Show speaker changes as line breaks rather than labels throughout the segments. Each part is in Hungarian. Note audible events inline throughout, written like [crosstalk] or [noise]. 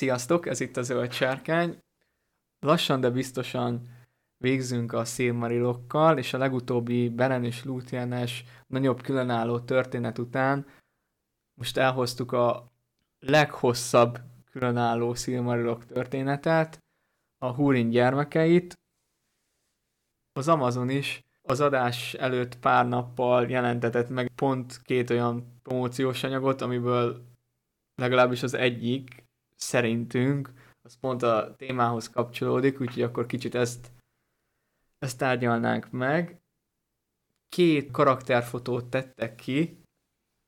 Sziasztok, ez itt a Zöld Sárkány. Lassan, de biztosan végzünk a Silmarilokkal, és a legutóbbi Beren és Lúthienes nagyobb különálló történet után most elhoztuk a leghosszabb különálló Silmarilok történetet, a Húrin gyermekeit. Az Amazon is az adás előtt pár nappal jelentetett meg pont két olyan promóciós anyagot, amiből legalábbis az egyik szerintünk, az pont a témához kapcsolódik, úgyhogy akkor kicsit ezt, ezt tárgyalnánk meg. Két karakterfotót tettek ki,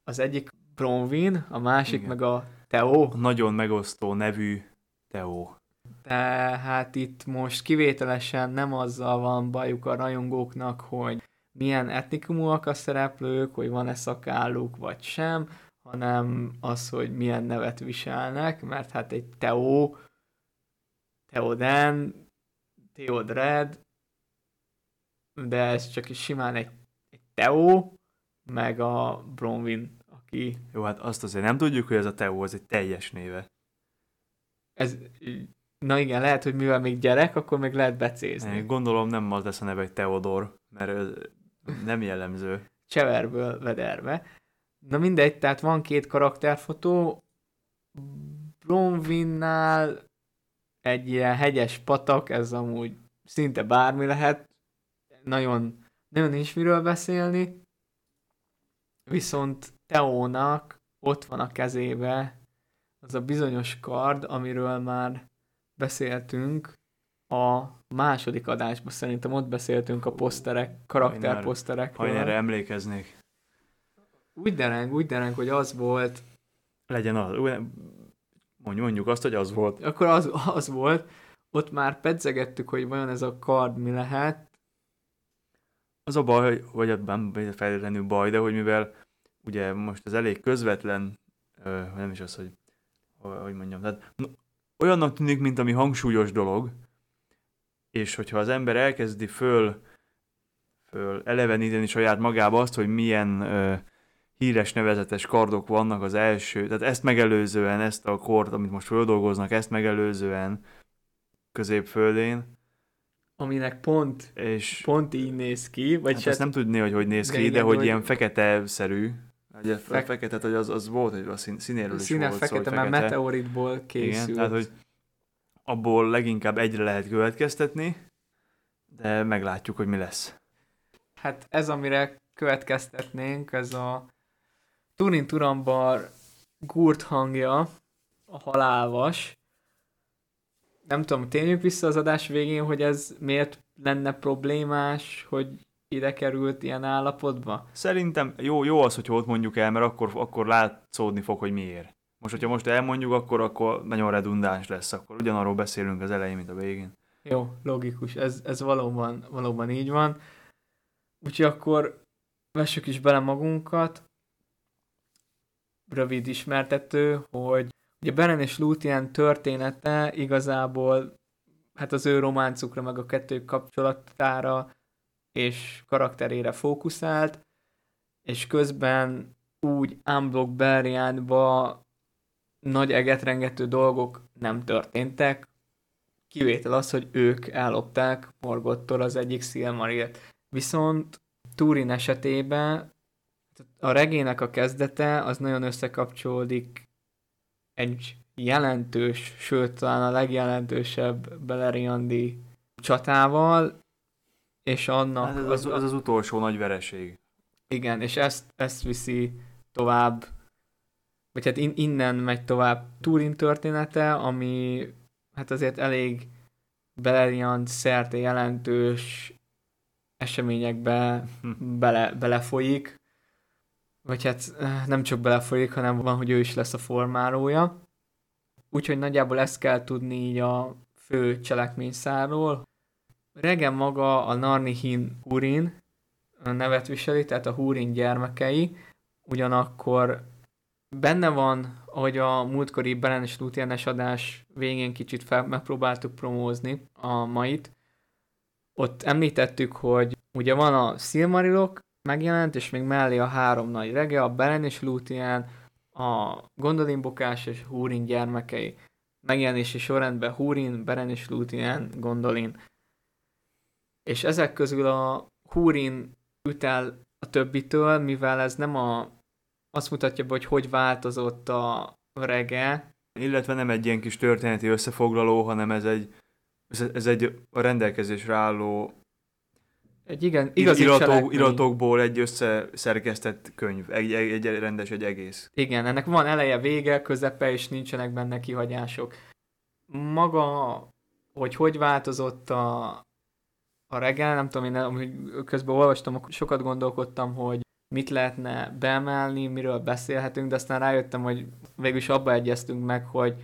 az egyik Bronwyn, a másik Igen. meg a Theo. A
nagyon megosztó nevű Theo.
Tehát itt most kivételesen nem azzal van bajuk a rajongóknak, hogy milyen etnikumúak a szereplők, hogy van-e szakálluk vagy sem, hanem az, hogy milyen nevet viselnek, mert hát egy Theo, Theoden, Theodred, de ez csak is simán egy, egy Theo, meg a Bronwyn, aki...
Jó, hát azt azért nem tudjuk, hogy ez a Theo, az egy teljes néve.
Ez, na igen, lehet, hogy mivel még gyerek, akkor még lehet becézni.
Gondolom nem az lesz a neve, hogy Theodor, mert nem jellemző.
Cseverből vederve. Na mindegy, tehát van két karakterfotó, Bronwynnál egy ilyen hegyes patak, ez amúgy szinte bármi lehet, nagyon, nagyon nincs miről beszélni, viszont Teónak ott van a kezébe az a bizonyos kard, amiről már beszéltünk a második adásban, szerintem ott beszéltünk a poszterek, karakterposzterekről.
Ha erre emlékeznék.
Úgy dereng, úgy dereng, hogy az volt.
Legyen az. Mondjuk azt, hogy az volt.
Akkor az, az volt. Ott már pedzegettük, hogy vajon ez a kard mi lehet.
Az a baj, vagy nem feltétlenül baj, de hogy mivel ugye most ez elég közvetlen, nem is az, hogy hogy mondjam, tehát olyannak tűnik, mint ami hangsúlyos dolog, és hogyha az ember elkezdi föl, föl eleveníteni saját magába azt, hogy milyen ö, híres nevezetes kardok vannak az első, tehát ezt megelőzően, ezt a kort, amit most földolgoznak, ezt megelőzően középföldén.
Aminek pont, és pont így néz ki. Vagy
hát ezt nem tudni, hogy hogy néz ki, de, igen, de hogy, hogy ilyen fekete-szerű. Ugye Fe... fekete, hogy az, az volt, hogy a szín, színéről is
színe
volt
fekete, szó, mert fekete. meteoritból készült.
Igen, tehát hogy abból leginkább egyre lehet következtetni, de meglátjuk, hogy mi lesz.
Hát ez, amire következtetnénk, ez a Turin Turambar gurt hangja, a halálvas. Nem tudom, tényleg vissza az adás végén, hogy ez miért lenne problémás, hogy ide került ilyen állapotba?
Szerintem jó, jó az, hogy ott mondjuk el, mert akkor, akkor látszódni fog, hogy miért. Most, hogyha most elmondjuk, akkor, akkor nagyon redundáns lesz, akkor ugyanarról beszélünk az elején, mint a végén.
Jó, logikus, ez, ez valóban, valóban így van. Úgyhogy akkor vessük is bele magunkat rövid ismertető, hogy ugye Beren és Luthien története igazából hát az ő románcukra, meg a kettő kapcsolatára és karakterére fókuszált, és közben úgy Unblock Berianba nagy egetrengető dolgok nem történtek, kivétel az, hogy ők ellopták Morgottól az egyik Silmarilt. Viszont Turin esetében a regének a kezdete az nagyon összekapcsolódik egy jelentős, sőt talán a legjelentősebb Beleriandi csatával, és annak...
Hát ez az, az, az utolsó nagy vereség.
Igen, és ezt, ezt viszi tovább, vagy hát in, innen megy tovább Turin története, ami hát azért elég Beleriand szerte jelentős eseményekbe hm. bele, belefolyik, vagy hát eh, nem csak belefolyik, hanem van, hogy ő is lesz a formálója. Úgyhogy nagyjából ezt kell tudni így a fő cselekményszáról. Regen maga a Narnihin Hurin nevet viseli, tehát a Hurin gyermekei, ugyanakkor benne van, ahogy a múltkori Belen és Lutienes adás végén kicsit fel, megpróbáltuk promózni a mait. Ott említettük, hogy ugye van a Silmarilok, megjelent, és még mellé a három nagy rege, a Beren és Lúthien, a Gondolin Bokás és Húrin gyermekei. megjelenési sorrendben Húrin, Beren és Lúthien, Gondolin. És ezek közül a Húrin üt el a többitől, mivel ez nem a, azt mutatja be, hogy hogy változott a rege.
Illetve nem egy ilyen kis történeti összefoglaló, hanem ez egy, ez egy a rendelkezésre álló
egy igen, igazi
iratok, iratokból egy összeszerkesztett könyv, egy, egy, egy rendes, egy egész.
Igen, ennek van eleje, vége, közepe, és nincsenek benne kihagyások. Maga, hogy hogy változott a, a reggel, nem tudom, én amúgy közben olvastam, akkor sokat gondolkodtam, hogy mit lehetne beemelni, miről beszélhetünk, de aztán rájöttem, hogy végülis abba egyeztünk meg, hogy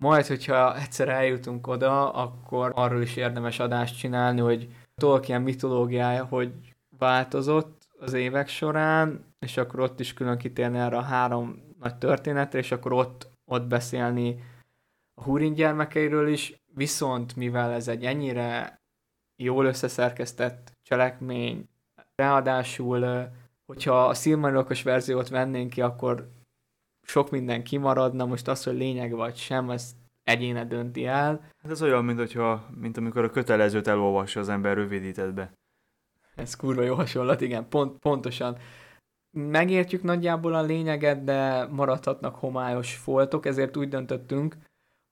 majd, hogyha egyszer eljutunk oda, akkor arról is érdemes adást csinálni, hogy Tolkien mitológiája, hogy változott az évek során, és akkor ott is külön kitérni erre a három nagy történetre, és akkor ott, ott beszélni a Húrin gyermekeiről is, viszont mivel ez egy ennyire jól összeszerkesztett cselekmény, ráadásul, hogyha a Silmarillokos verziót vennénk ki, akkor sok minden kimaradna, most az, hogy lényeg vagy sem, ezt egyéne dönti el.
Hát ez olyan, mint, hogyha, mint amikor a kötelezőt elolvassa az ember rövidítetbe.
Ez kurva jó hasonlat, igen, pont, pontosan. Megértjük nagyjából a lényeget, de maradhatnak homályos foltok, ezért úgy döntöttünk,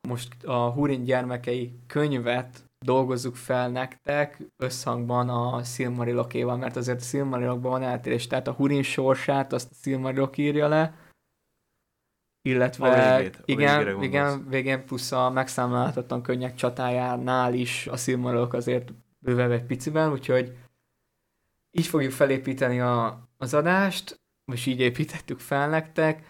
most a Hurin gyermekei könyvet dolgozzuk fel nektek összhangban a Silmarilokéval, mert azért a Silmarilokban van eltérés, tehát a Hurin sorsát azt a Silmarilok írja le, illetve a végét, a igen, igen, végén plusz a megszámlálhatatlan könnyek csatájánál is a Silmarillok azért bővebb egy piciben, úgyhogy így fogjuk felépíteni a, az adást, most így építettük fel nektek,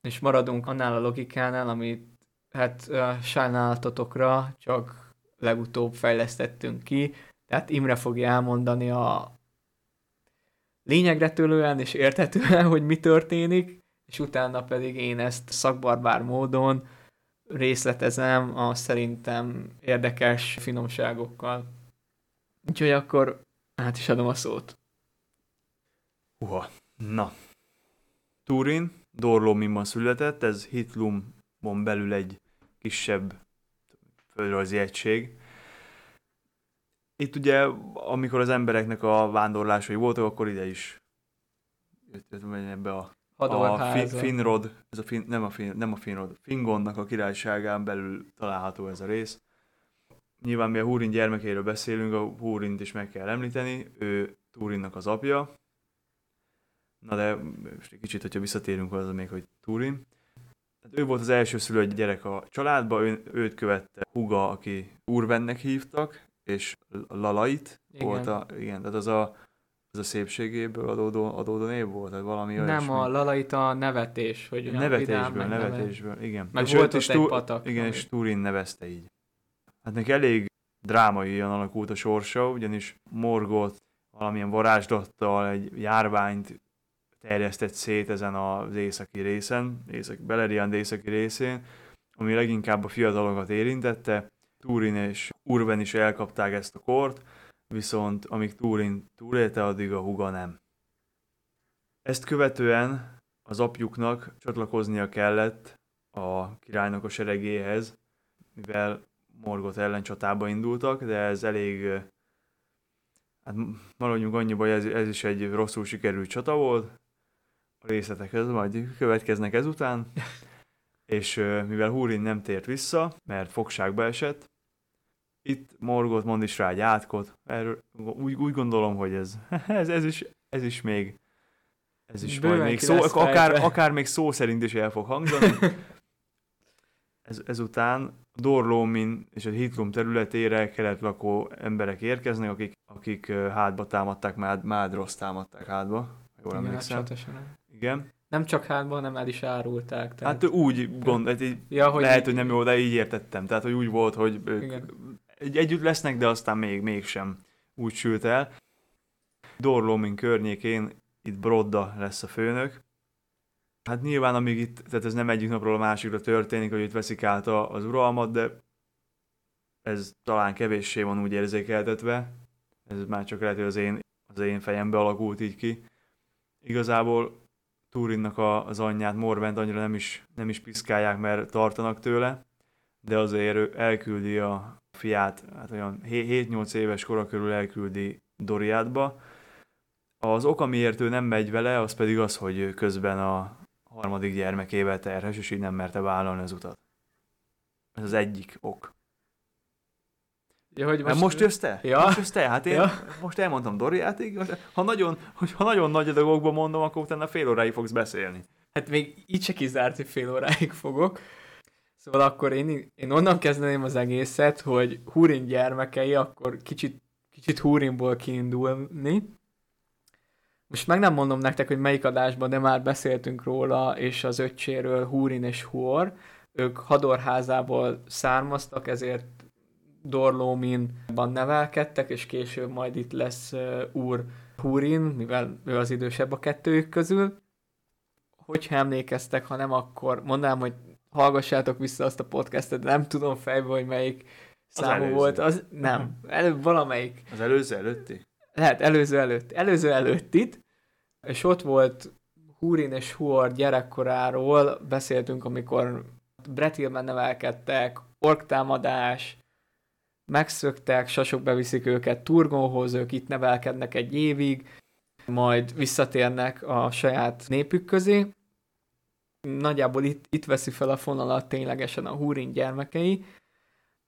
és maradunk annál a logikánál, amit hát uh, sajnálatotokra csak legutóbb fejlesztettünk ki, tehát Imre fogja elmondani a lényegre tőlően és értetően, hogy mi történik, és utána pedig én ezt szakbarbár módon részletezem a szerintem érdekes finomságokkal. Úgyhogy akkor át is adom a szót.
Uha, na. Turin, Dorlómimban született, ez Hitlumon belül egy kisebb földrajzi egység. Itt ugye, amikor az embereknek a vándorlásai voltak, akkor ide is jött ebbe a a fi, Finrod, ez a fin, nem, a fin, nem a Finrod, Fingonnak a királyságán belül található ez a rész. Nyilván mi a Húrin gyermekéről beszélünk, a Húrint is meg kell említeni, ő Túrinnak az apja. Na de most egy kicsit, hogyha visszatérünk az még, hogy Túrin. Tehát ő volt az első szülött gyerek a családba, ő, őt követte Huga, aki Urvennek hívtak, és Lalait igen. volt a, igen, tehát az a ez a szépségéből adódó, adódó név volt, vagy valami
Nem, olyasmi. a lalait a nevetés, hogy
nevetésből, vidám, nevetésből, neve. igen.
Meg és volt ott egy patak.
Igen, és Turin nevezte így. Hát neki elég drámaian alakult a sorsa, ugyanis Morgot valamilyen varázslattal egy járványt terjesztett szét ezen az északi részen, északi, Beleriand északi részén, ami leginkább a fiatalokat érintette. Turin és Urben is elkapták ezt a kort, viszont amíg Túrin túlélte, addig a huga nem. Ezt követően az apjuknak csatlakoznia kellett a királynak a seregéhez, mivel Morgot ellen csatába indultak, de ez elég, hát maradjunk annyiba, hogy ez, ez is egy rosszul sikerült csata volt, a részletek ez majd következnek ezután, [laughs] és mivel Húrin nem tért vissza, mert fogságba esett, itt Morgot mond is rá egy átkot. Erről úgy, úgy gondolom, hogy ez, [laughs] ez, ez, is, ez is még ez is Bőven majd még szó, akár, akár még szó szerint is el fog hangzani. [laughs] Ez, ezután Dorlómin és a Hitlum területére kelet lakó emberek érkeznek, akik, akik hátba támadták, Mád, Mádrosz támadták hátba, jól Igen, emlékszem. Igen.
Nem csak hátba, hanem el is árulták.
Tehát... Hát úgy gond, hát így, ja, hogy lehet, hogy nem jó, de így értettem. Tehát, hogy úgy volt, hogy ők Igen együtt lesznek, de aztán még mégsem úgy sült el. Dorlomin környékén itt Brodda lesz a főnök. Hát nyilván, amíg itt, tehát ez nem egyik napról a másikra történik, hogy itt veszik át az uralmat, de ez talán kevéssé van úgy érzékeltetve. Ez már csak lehet, hogy az én, az én fejembe alakult így ki. Igazából Turinnak a, az anyját, Morbent annyira nem is, nem is piszkálják, mert tartanak tőle, de azért ő elküldi a fiát, hát olyan 7-8 éves kora körül elküldi Doriátba. Az ok, amiért ő nem megy vele, az pedig az, hogy közben a harmadik gyermekével terhes, és így nem merte vállalni az utat. Ez az egyik ok.
Ja, hogy
most, hát most jössz te?
Ja.
Most jössz te? Hát én
Ja.
most elmondtam Doriátig, ha nagyon, ha nagyon nagy adagokban mondom, akkor utána fél óráig fogsz beszélni.
Hát még így se kizárt, hogy fél óráig fogok. Szóval akkor én, én onnan kezdeném az egészet, hogy Húrin gyermekei, akkor kicsit, kicsit Húrinból kiindulni. Most meg nem mondom nektek, hogy melyik adásban, de már beszéltünk róla, és az öccséről, Húrin és Huor. Ők Hadorházából származtak, ezért Dorlóminban nevelkedtek, és később majd itt lesz Úr Húrin, mivel ő az idősebb a kettőjük közül. Hogyha emlékeztek, ha nem, akkor mondanám, hogy hallgassátok vissza azt a podcastet, nem tudom fejből, hogy melyik
Az
számú
előző.
volt. Az, nem, [laughs] előbb valamelyik.
Az előző előtti?
Lehet, előző előtt. Előző előtt itt. És ott volt Húrin és Huor gyerekkoráról, beszéltünk, amikor Bretilben nevelkedtek, orktámadás, megszöktek, sasok beviszik őket Turgóhoz, ők itt nevelkednek egy évig, majd visszatérnek a saját népük közé. Nagyjából itt, itt veszi fel a fonalat ténylegesen a Húrin gyermekei,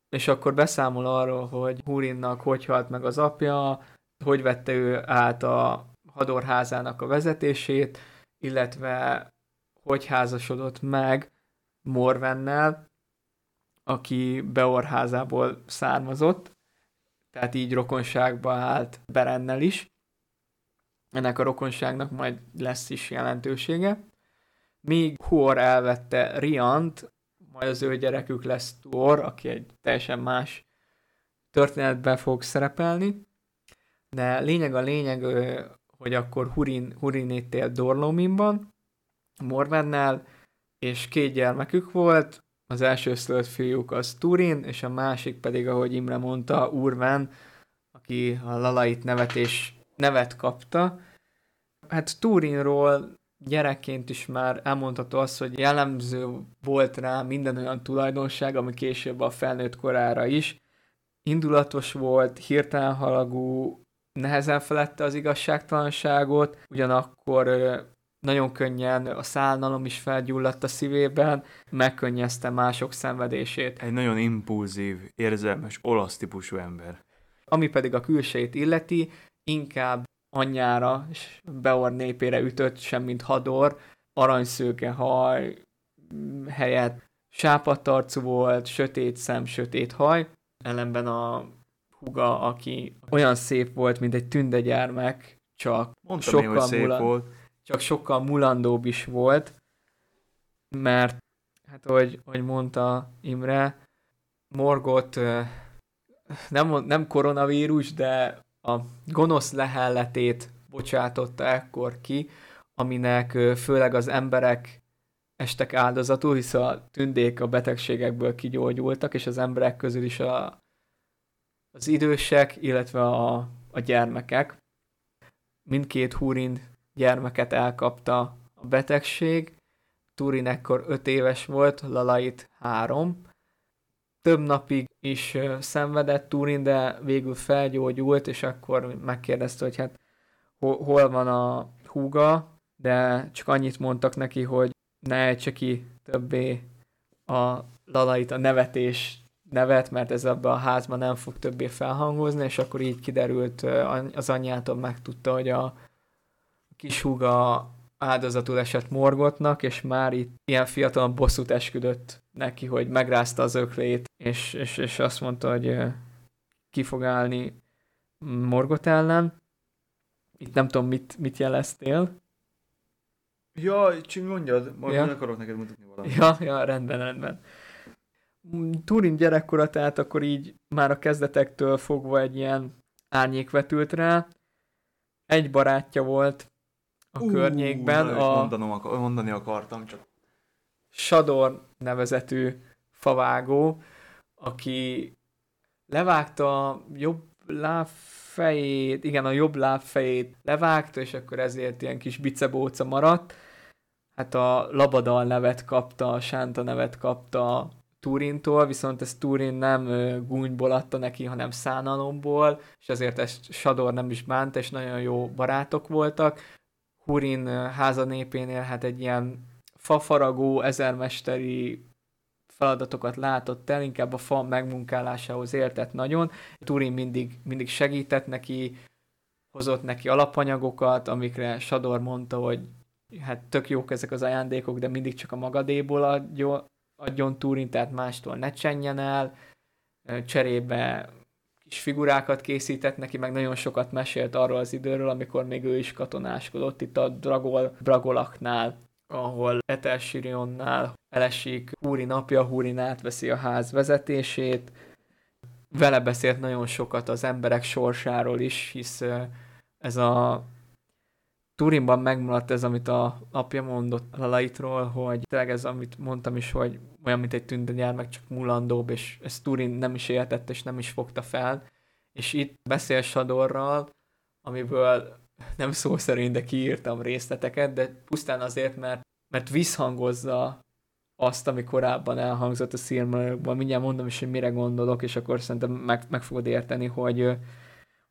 és akkor beszámol arról, hogy Húrinnak hogy halt meg az apja, hogy vette ő át a hadorházának a vezetését, illetve hogy házasodott meg Morvennel, aki Beorházából származott, tehát így rokonságba állt Berennel is. Ennek a rokonságnak majd lesz is jelentősége. Míg Huor elvette Riant, majd az ő gyerekük lesz Tuor, aki egy teljesen más történetben fog szerepelni. De lényeg a lényeg, hogy akkor Hurin, Hurin itt élt Dorlominban, Morvennel, és két gyermekük volt, az első szülött fiúk az Turin, és a másik pedig, ahogy Imre mondta, Urven, aki a Lalait nevet és nevet kapta. Hát Turinról gyerekként is már elmondható az, hogy jellemző volt rá minden olyan tulajdonság, ami később a felnőtt korára is. Indulatos volt, hirtelen halagú, nehezen felette az igazságtalanságot, ugyanakkor nagyon könnyen a szálnalom is felgyulladt a szívében, megkönnyezte mások szenvedését.
Egy nagyon impulzív, érzelmes, olasz típusú ember.
Ami pedig a külsejét illeti, inkább anyjára és Beor népére ütött, semmint Hador, aranyszőke haj helyett sápadtarcú volt, sötét szem, sötét haj, ellenben a huga, aki olyan szép volt, mint egy tündegyermek, csak
Mondtam én, hogy
Sokkal
szép
mulan-
volt.
csak sokkal mulandóbb is volt, mert hát ahogy, ahogy mondta Imre, Morgot nem, nem koronavírus, de a gonosz lehelletét bocsátotta ekkor ki, aminek főleg az emberek estek áldozatul, hisz a tündék a betegségekből kigyógyultak, és az emberek közül is a, az idősek, illetve a, a gyermekek. Mindkét húrin gyermeket elkapta a betegség. Turin ekkor 5 éves volt, Lalait 3. Több napig is szenvedett Turin, de végül felgyógyult, és akkor megkérdezte, hogy hát hol, van a húga, de csak annyit mondtak neki, hogy ne ejtse ki többé a Lalait a nevetés nevet, mert ez abban a házban nem fog többé felhangozni, és akkor így kiderült, az anyjától megtudta, hogy a kis húga áldozatul esett Morgotnak, és már itt ilyen fiatalon bosszút esküdött neki, hogy megrázta az öklét, és, és, és azt mondta, hogy ki fog állni Morgot ellen. Itt nem tudom, mit, mit jeleztél.
Ja, csak mondjad, majd
Ja.
akarok neked mutatni valamit.
Ja, ja, rendben, rendben. Mm, Turin gyerekkora, tehát akkor így már a kezdetektől fogva egy ilyen árnyék vetült rá. Egy barátja volt a
Ú,
környékben, a
Mondanom, akar, mondani akartam, csak
Sador nevezetű favágó, aki levágta a jobb lábfejét, igen, a jobb lábfejét levágta, és akkor ezért ilyen kis bicebóca maradt, hát a Labadal nevet kapta, a Sánta nevet kapta Turintól, viszont ezt Turin nem gúnyból adta neki, hanem szánalomból, és ezért ezt Sador nem is bánt, és nagyon jó barátok voltak. Hurin háza népénél hát egy ilyen fafaragó, ezermesteri feladatokat látott el, inkább a fa megmunkálásához értett nagyon. Turin mindig, mindig segített neki, hozott neki alapanyagokat, amikre Sador mondta, hogy hát tök jók ezek az ajándékok, de mindig csak a magadéból adjon, adjon Turin, tehát mástól ne csenjen el. Cserébe kis figurákat készített neki, meg nagyon sokat mesélt arról az időről, amikor még ő is katonáskodott itt a Dragol Bragolaknál, ahol Etelsirionnál elesik Húri napja, Húrin átveszi a ház vezetését, vele beszélt nagyon sokat az emberek sorsáról is, hisz ez a Turinban megmaradt ez, amit a apja mondott a Laitról, hogy tényleg ez, amit mondtam is, hogy olyan, mint egy tündenyelmek, csak mulandóbb, és ezt Turin nem is értett, és nem is fogta fel. És itt beszél Sadorral, amiből nem szó szerint, de kiírtam részleteket, de pusztán azért, mert, mert visszhangozza azt, ami korábban elhangzott a Silmarillokban. Mindjárt mondom is, hogy mire gondolok, és akkor szerintem meg, meg fogod érteni, hogy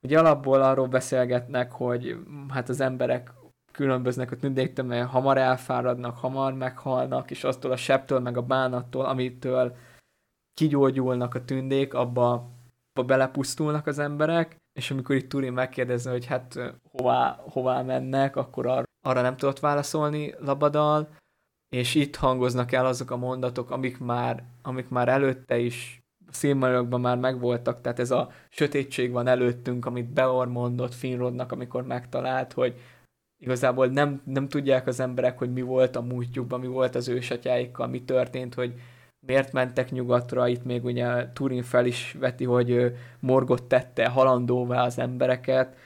ugye alapból arról beszélgetnek, hogy hát az emberek különböznek a tündéktől, hamar elfáradnak, hamar meghalnak, és aztól a septől, meg a bánattól, amitől kigyógyulnak a tündék, abba, abba belepusztulnak az emberek, és amikor itt Turin megkérdezi, hogy hát hová, hová mennek, akkor ar- arra nem tudott válaszolni Labadal, és itt hangoznak el azok a mondatok, amik már, amik már előtte is színmarokban már megvoltak, tehát ez a sötétség van előttünk, amit Beor mondott Finrodnak, amikor megtalált, hogy igazából nem, nem tudják az emberek, hogy mi volt a múltjukban, mi volt az ősatyáikkal, mi történt, hogy miért mentek nyugatra, itt még ugye Turin fel is veti, hogy Morgot tette halandóvá az embereket,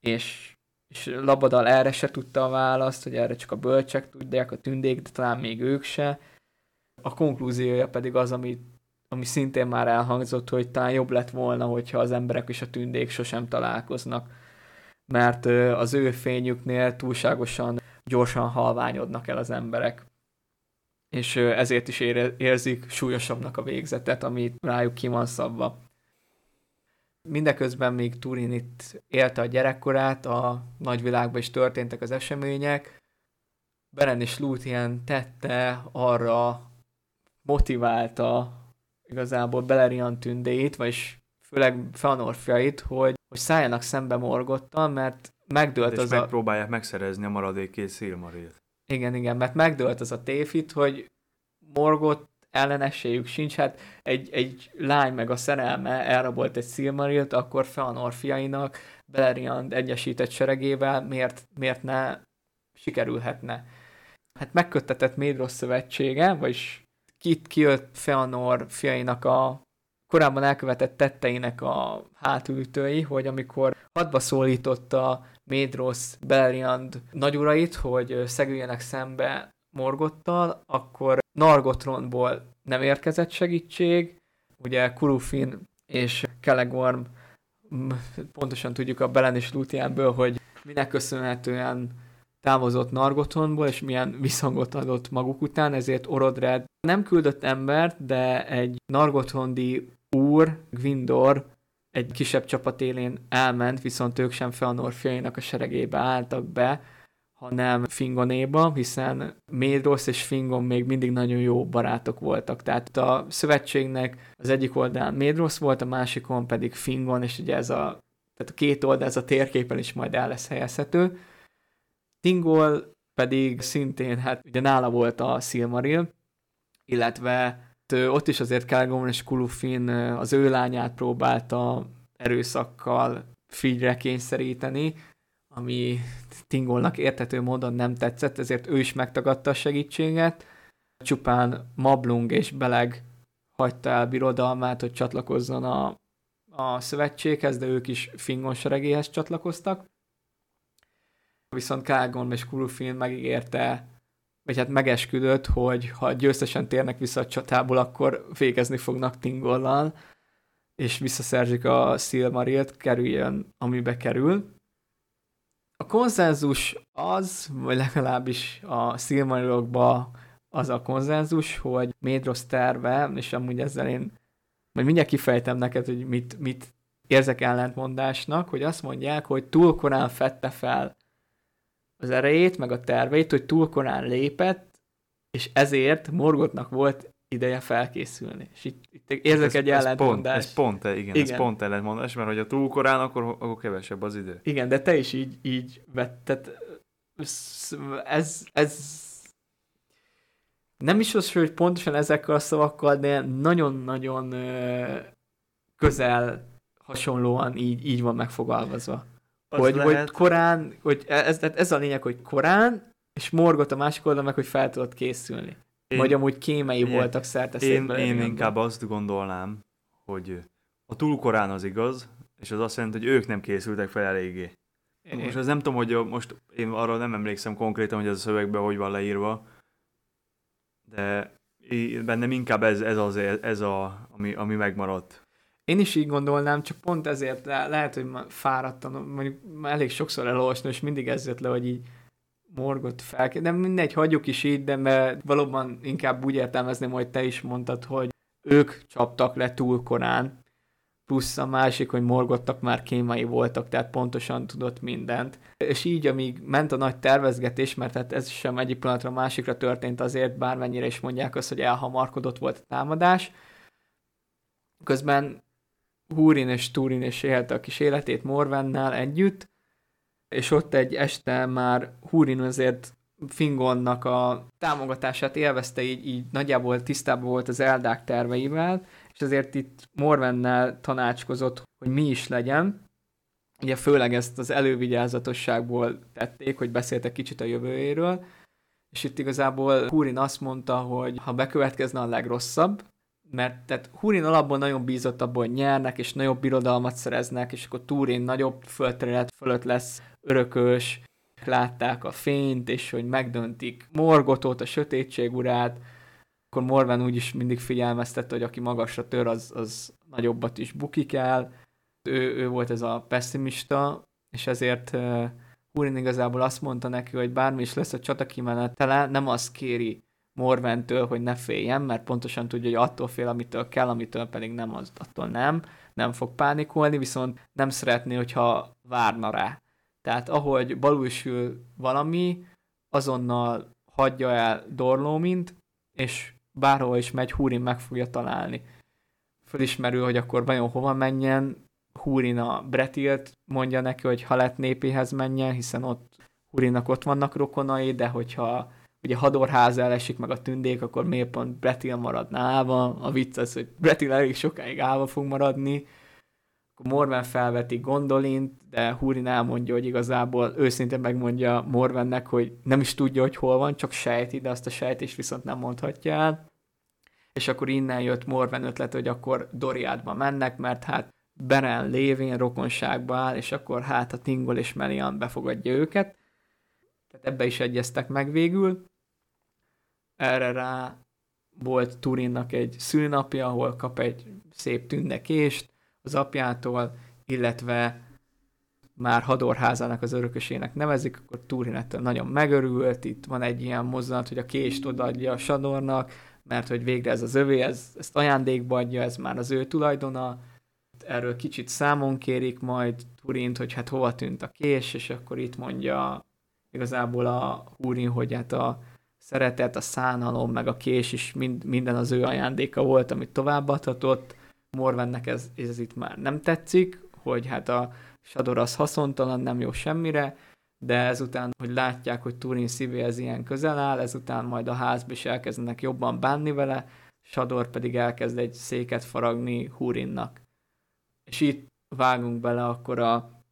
és, és Labadal erre se tudta a választ, hogy erre csak a bölcsek tudják, a tündék, de talán még ők se. A konklúziója pedig az, ami, ami szintén már elhangzott, hogy talán jobb lett volna, hogyha az emberek és a tündék sosem találkoznak mert az ő fényüknél túlságosan gyorsan halványodnak el az emberek. És ezért is érzik súlyosabbnak a végzetet, amit rájuk ki van szabva. Mindeközben még Turin itt élte a gyerekkorát, a nagyvilágban is történtek az események. Beren és Lúthien tette arra motiválta igazából Beleriand tündéit, vagyis főleg Feanor fiait, hogy hogy szálljanak szembe Morgottal, mert megdőlt
és
az
megpróbálják a... megszerezni a maradék két Silmarilt.
Igen, igen, mert megdőlt az a téfit, hogy Morgot ellenességük sincs, hát egy, egy lány meg a szerelme elrabolt egy Silmarilt, akkor Feanor fiainak Beleriand egyesített seregével miért, miért ne sikerülhetne. Hát megköttetett Médros szövetsége, vagyis kit kijött Feanor fiainak a korábban elkövetett tetteinek a hátulütői, hogy amikor hadba szólította Médros Beleriand nagyurait, hogy szegüljenek szembe Morgottal, akkor Nargotronból nem érkezett segítség, ugye Kurufin és Kelegorm pontosan tudjuk a Belen és Lutiánből, hogy minek köszönhetően távozott Nargotronból, és milyen visszhangot adott maguk után, ezért Orodred nem küldött embert, de egy Nargotrondi úr, Gwindor egy kisebb csapat élén elment, viszont ők sem Feanor fiainak a seregébe álltak be, hanem Fingonéba, hiszen Médrosz és Fingon még mindig nagyon jó barátok voltak. Tehát a szövetségnek az egyik oldalán Médrosz volt, a másikon pedig Fingon, és ugye ez a, tehát a két oldal, ez a térképen is majd el lesz helyezhető. Tingol pedig szintén, hát ugye nála volt a Silmaril, illetve ott is azért Calgon és Kulufin az ő lányát próbálta erőszakkal figyre kényszeríteni, ami Tingolnak értető módon nem tetszett, ezért ő is megtagadta a segítséget. Csupán Mablung és Beleg hagyta el birodalmát, hogy csatlakozzon a, a szövetséghez, de ők is Fingon seregéhez csatlakoztak. Viszont Kágon és Kulufin megígérte vagy hát megesküdött, hogy ha győztesen térnek vissza a csatából, akkor végezni fognak Tingollal, és visszaszerzik a Silmarilt, kerüljön, amibe kerül. a konszenzus az, vagy legalábbis a Silmarilokban az a konszenzus, hogy Médrosz terve, és amúgy ezzel én majd mindjárt kifejtem neked, hogy mit, mit érzek ellentmondásnak, hogy azt mondják, hogy túl korán fette fel az erejét, meg a terveit, hogy túl korán lépett, és ezért Morgotnak volt ideje felkészülni. És itt, itt érzek ez, egy
ez
ellentmondást.
Pont, ez pont, igen, igen, ez pont ellentmondás, mert ha túl korán, akkor, akkor kevesebb az idő.
Igen, de te is így, így vetted. Ez, ez nem is az, hogy pontosan ezekkel a szavakkal, de nagyon-nagyon közel hasonlóan így, így van megfogalmazva. Hogy, lehet... hogy korán, hogy ez, ez a lényeg, hogy korán, és morgott a másik oldal meg, hogy fel tudott készülni. Én, Vagy amúgy kémei én, voltak szerte
Én, én inkább azt gondolnám, hogy a túl korán az igaz, és az azt jelenti, hogy ők nem készültek fel eléggé. Én, most ez nem tudom, hogy most én arra nem emlékszem konkrétan, hogy ez a szövegben hogy van leírva, de bennem inkább ez, ez az, ez a, ami, ami megmaradt.
Én is így gondolnám, csak pont ezért le, lehet, hogy fáradtam, mondjuk elég sokszor elolvasni, és mindig ez jött le, hogy így morgott fel, de mindegy, hagyjuk is így, de mert valóban inkább úgy értelmezném, hogy te is mondtad, hogy ők csaptak le túl korán, plusz a másik, hogy morgottak már kémai voltak, tehát pontosan tudott mindent. És így, amíg ment a nagy tervezgetés, mert hát ez sem egyik pillanatra másikra történt azért, bármennyire is mondják azt, hogy elhamarkodott volt a támadás, közben Húrin és Túrin is élte a kis életét Morvennel együtt, és ott egy este már Húrin azért Fingonnak a támogatását élvezte, így, így nagyjából tisztában volt az Eldák terveivel, és azért itt Morvennel tanácskozott, hogy mi is legyen. Ugye főleg ezt az elővigyázatosságból tették, hogy beszéltek kicsit a jövőjéről, és itt igazából Húrin azt mondta, hogy ha bekövetkezne a legrosszabb, mert tehát Hurin alapból nagyon bízott abban, hogy nyernek, és nagyobb birodalmat szereznek, és akkor Túrin nagyobb földterület fölött lesz örökös, látták a fényt, és hogy megdöntik Morgotot, a sötétség urát, akkor Morven úgyis mindig figyelmeztette, hogy aki magasra tör, az, az nagyobbat is bukik el. Ő, ő volt ez a pessimista, és ezért uh, Hurin igazából azt mondta neki, hogy bármi is lesz a csata kimenetele, nem azt kéri Morventől, hogy ne féljen, mert pontosan tudja, hogy attól fél, amitől kell, amitől pedig nem, az attól nem, nem fog pánikolni, viszont nem szeretné, hogyha várna rá. Tehát ahogy balulsül valami, azonnal hagyja el Dorlómint, és bárhol is megy, Húrin meg fogja találni. Fölismerül, hogy akkor vajon hova menjen, Húrin a Bretilt mondja neki, hogy ha lett népéhez menjen, hiszen ott Húrinnak ott vannak rokonai, de hogyha ugye Hadorház elesik meg a tündék, akkor miért pont Bretil maradna állva? A vicc az, hogy Bretil elég sokáig állva fog maradni, akkor Morven felveti Gondolint, de Húrin elmondja, hogy igazából őszintén megmondja Morvennek, hogy nem is tudja, hogy hol van, csak sejti, de azt a sejtést viszont nem mondhatja el. És akkor innen jött Morven ötlet, hogy akkor Doriádba mennek, mert hát Beren lévén rokonságba áll, és akkor hát a Tingol és Melian befogadja őket. Tehát ebbe is egyeztek meg végül erre rá volt Turinnak egy szülnapja, ahol kap egy szép tündekést az apjától, illetve már Hadorházának az örökösének nevezik, akkor Turin ettől nagyon megörült, itt van egy ilyen mozzanat, hogy a kést odaadja a Sadornak, mert hogy végre ez az övé, ez, ezt ajándékba adja, ez már az ő tulajdona, erről kicsit számon kérik majd Turint, hogy hát hova tűnt a kés, és akkor itt mondja igazából a Húrin, hogy hát a szeretet, a szánalom, meg a kés is mind, minden az ő ajándéka volt, amit továbbadhatott. Morvennek ez, ez itt már nem tetszik, hogy hát a Sador az haszontalan, nem jó semmire, de ezután, hogy látják, hogy Turin szívéhez ilyen közel áll, ezután majd a házba is elkezdenek jobban bánni vele, Sador pedig elkezd egy széket faragni Hurinnak. És itt vágunk bele akkor a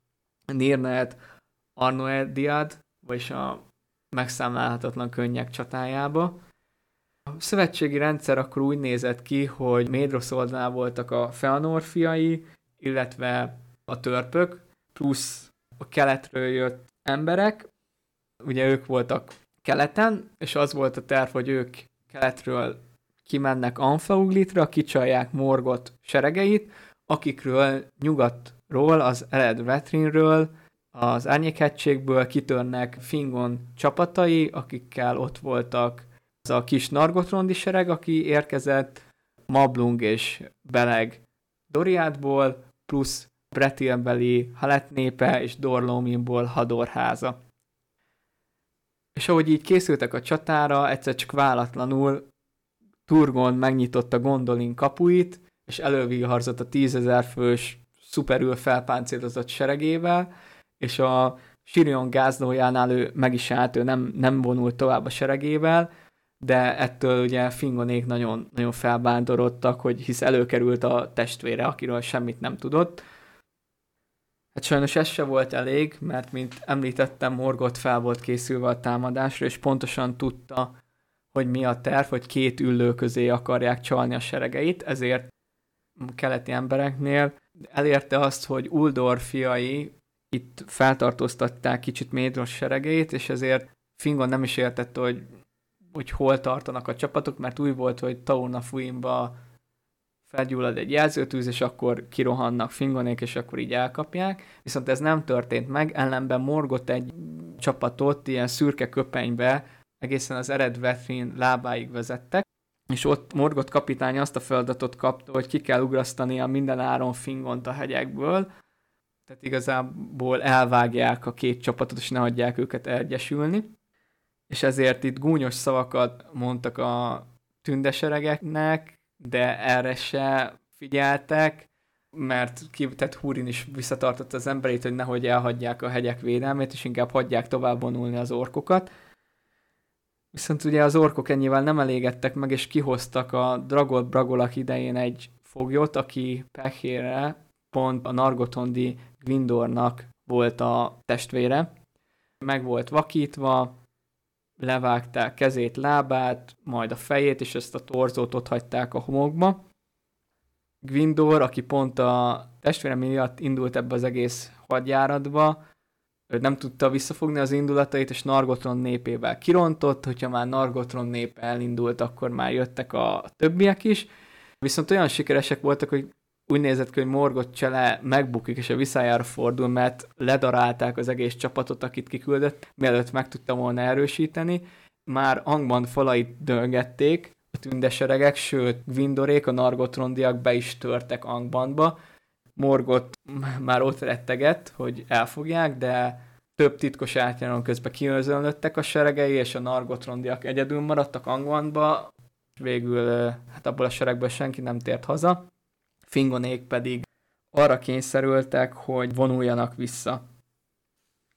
Nirnet Arnoediad, vagyis a megszámlálhatatlan könnyek csatájába. A szövetségi rendszer akkor úgy nézett ki, hogy Médrosz oldalán voltak a Feanor fiai, illetve a törpök, plusz a keletről jött emberek, ugye ők voltak keleten, és az volt a terv, hogy ők keletről kimennek Anfauglitra, kicsalják Morgot seregeit, akikről nyugatról, az Eled Vetrinről az árnyékhegységből kitörnek Fingon csapatai, akikkel ott voltak az a kis Nargotrondi sereg, aki érkezett, Mablung és Beleg Doriátból, plusz Bretilbeli Halet népe és Dorlominból Hadorháza. És ahogy így készültek a csatára, egyszer csak váratlanul Turgon megnyitotta Gondolin kapuit, és előviharzott a tízezer fős szuperül felpáncélozott seregével, és a Sirion gázlójánál ő meg is állt, ő nem, nem vonult tovább a seregével, de ettől ugye Fingonék nagyon, nagyon felbántorodtak, hogy hisz előkerült a testvére, akiről semmit nem tudott. Hát sajnos ez se volt elég, mert mint említettem, Morgot fel volt készülve a támadásra, és pontosan tudta, hogy mi a terv, hogy két üllő közé akarják csalni a seregeit, ezért keleti embereknél elérte azt, hogy Uldor fiai itt feltartóztatták kicsit Médros seregeit, és ezért Fingon nem is értette, hogy, hogy hol tartanak a csapatok, mert úgy volt, hogy Tauna Fuimba felgyullad egy jelzőtűz, és akkor kirohannak Fingonék, és akkor így elkapják. Viszont ez nem történt meg, ellenben morgott egy csapatot ilyen szürke köpenybe, egészen az Ered Vetrin lábáig vezettek, és ott Morgott kapitány azt a feladatot kapta, hogy ki kell ugrasztania minden áron Fingont a hegyekből, tehát igazából elvágják a két csapatot, és ne hagyják őket egyesülni. És ezért itt gúnyos szavakat mondtak a tündeseregeknek, de erre se figyeltek, mert ki, tehát Húrin is visszatartotta az emberét, hogy nehogy elhagyják a hegyek védelmét, és inkább hagyják tovább vonulni az orkokat. Viszont ugye az orkok ennyivel nem elégedtek meg, és kihoztak a Dragol Bragolak idején egy foglyot, aki pehére pont a Nargotondi Gwindornak volt a testvére. Meg volt vakítva, levágták kezét, lábát, majd a fejét, és ezt a torzót ott hagyták a homokba. Gwindor, aki pont a testvére miatt indult ebbe az egész hadjáratba, ő nem tudta visszafogni az indulatait, és Nargotron népével kirontott, hogyha már Nargotron nép elindult, akkor már jöttek a többiek is, viszont olyan sikeresek voltak, hogy úgy nézett ki, hogy Morgot csele megbukik, és a viszájára fordul, mert ledarálták az egész csapatot, akit kiküldött, mielőtt meg tudta volna erősíteni. Már Angban falait döngették, a tündeseregek, sőt, Vindorék, a Nargotrondiak be is törtek Angbanba, Morgot már ott rettegett, hogy elfogják, de több titkos átjáron közben kiözönlöttek a seregei, és a Nargotrondiak egyedül maradtak Angwanba, végül hát abból a seregből senki nem tért haza. Fingonék pedig arra kényszerültek, hogy vonuljanak vissza.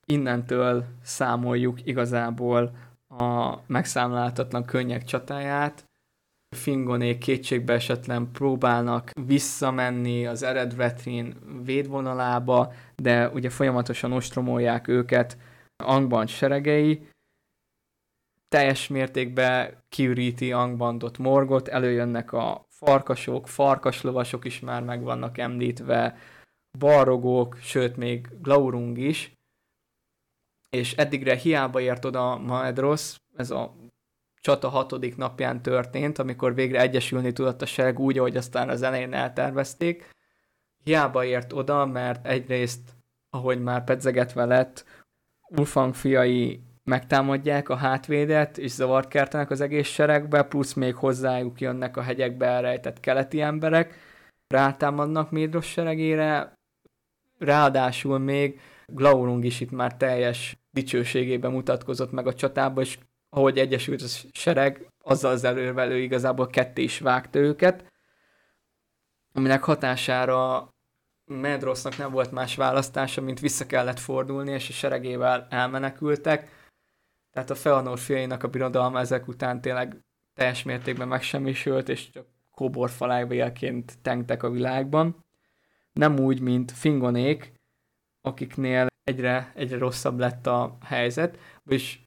Innentől számoljuk igazából a megszámláltatlan könnyek csatáját, Fingonék kétségbe esetlen próbálnak visszamenni az Eredvetrin védvonalába, de ugye folyamatosan ostromolják őket Angban seregei, teljes mértékben kiüríti Angbandot Morgot, előjönnek a farkasok, farkaslovasok is már meg vannak említve, barogók, sőt még Glaurung is, és eddigre hiába ért oda Maedros, ez a csata hatodik napján történt, amikor végre egyesülni tudott a sereg úgy, ahogy aztán az elején eltervezték. Hiába ért oda, mert egyrészt, ahogy már pedzegetve lett, Ulfang fiai megtámadják a hátvédet, és zavart kertenek az egész seregbe, plusz még hozzájuk jönnek a hegyekbe elrejtett keleti emberek, rátámadnak Médros seregére, ráadásul még Glaurung is itt már teljes dicsőségében mutatkozott meg a csatában, és ahogy egyesült a sereg, azzal az elővel ő igazából ketté is vágta őket, aminek hatására Medrosznak nem volt más választása, mint vissza kellett fordulni, és a seregével elmenekültek. Tehát a Feanor fiainak a birodalma ezek után tényleg teljes mértékben megsemmisült, és csak kóborfalájvélként tengtek a világban. Nem úgy, mint Fingonék, akiknél egyre, egyre rosszabb lett a helyzet, és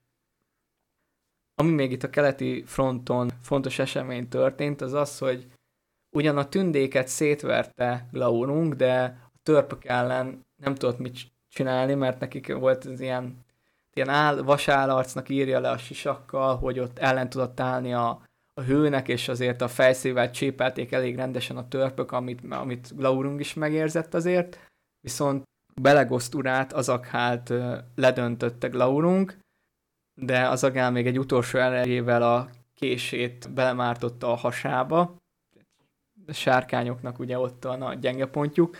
ami még itt a keleti fronton fontos esemény történt, az az, hogy ugyan a tündéket szétverte Glaurung, de a törpök ellen nem tudott mit csinálni, mert nekik volt az ilyen, ilyen áll, vasállarcnak írja le a sisakkal, hogy ott ellen tudott állni a, a hőnek, és azért a fejszével csépelték elég rendesen a törpök, amit, amit Glaurung is megérzett azért, viszont Belegoszt urát Azaghát ledöntötte Glaurung, de Azagál még egy utolsó erejével a kését belemártotta a hasába, a sárkányoknak ugye ott a gyenge pontjuk,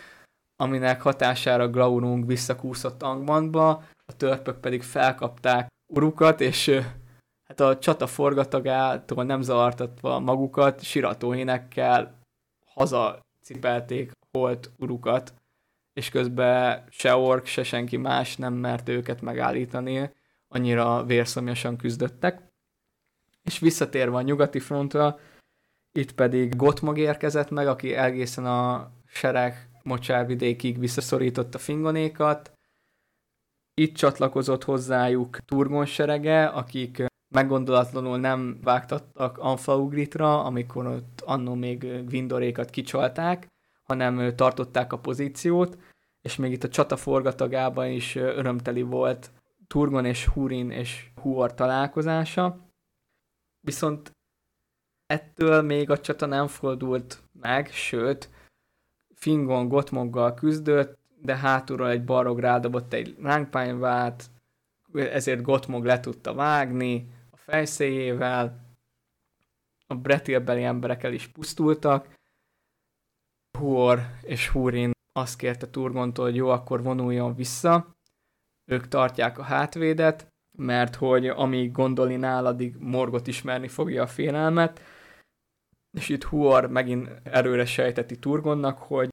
aminek hatására Glaurung visszakúszott Angbandba, a törpök pedig felkapták urukat, és hát a csata forgatagától nem zavartatva magukat, siratóénekkel haza cipelték holt urukat, és közben se ork, se senki más nem mert őket megállítani, annyira vérszomjasan küzdöttek. És visszatérve a nyugati frontra, itt pedig Gotmog érkezett meg, aki egészen a sereg mocsárvidékig visszaszorította fingonékat. Itt csatlakozott hozzájuk Turgon serege, akik meggondolatlanul nem vágtattak Anfaugritra, amikor ott annó még Vindorékat kicsalták, hanem tartották a pozíciót, és még itt a csata forgatagában is örömteli volt Turgon és Hurin és Huor találkozása. Viszont ettől még a csata nem fordult meg, sőt, Fingon Gotmoggal küzdött, de hátulról egy barog rádobott egy lángpányvát, ezért Gotmog le tudta vágni a fejszéjével, a Bretilbeli emberek is pusztultak, Huor és Hurin azt kérte Turgontól, hogy jó, akkor vonuljon vissza, ők tartják a hátvédet, mert hogy amíg gondolinál, addig Morgot ismerni fogja a félelmet, és itt Huor megint erőre sejteti Turgonnak, hogy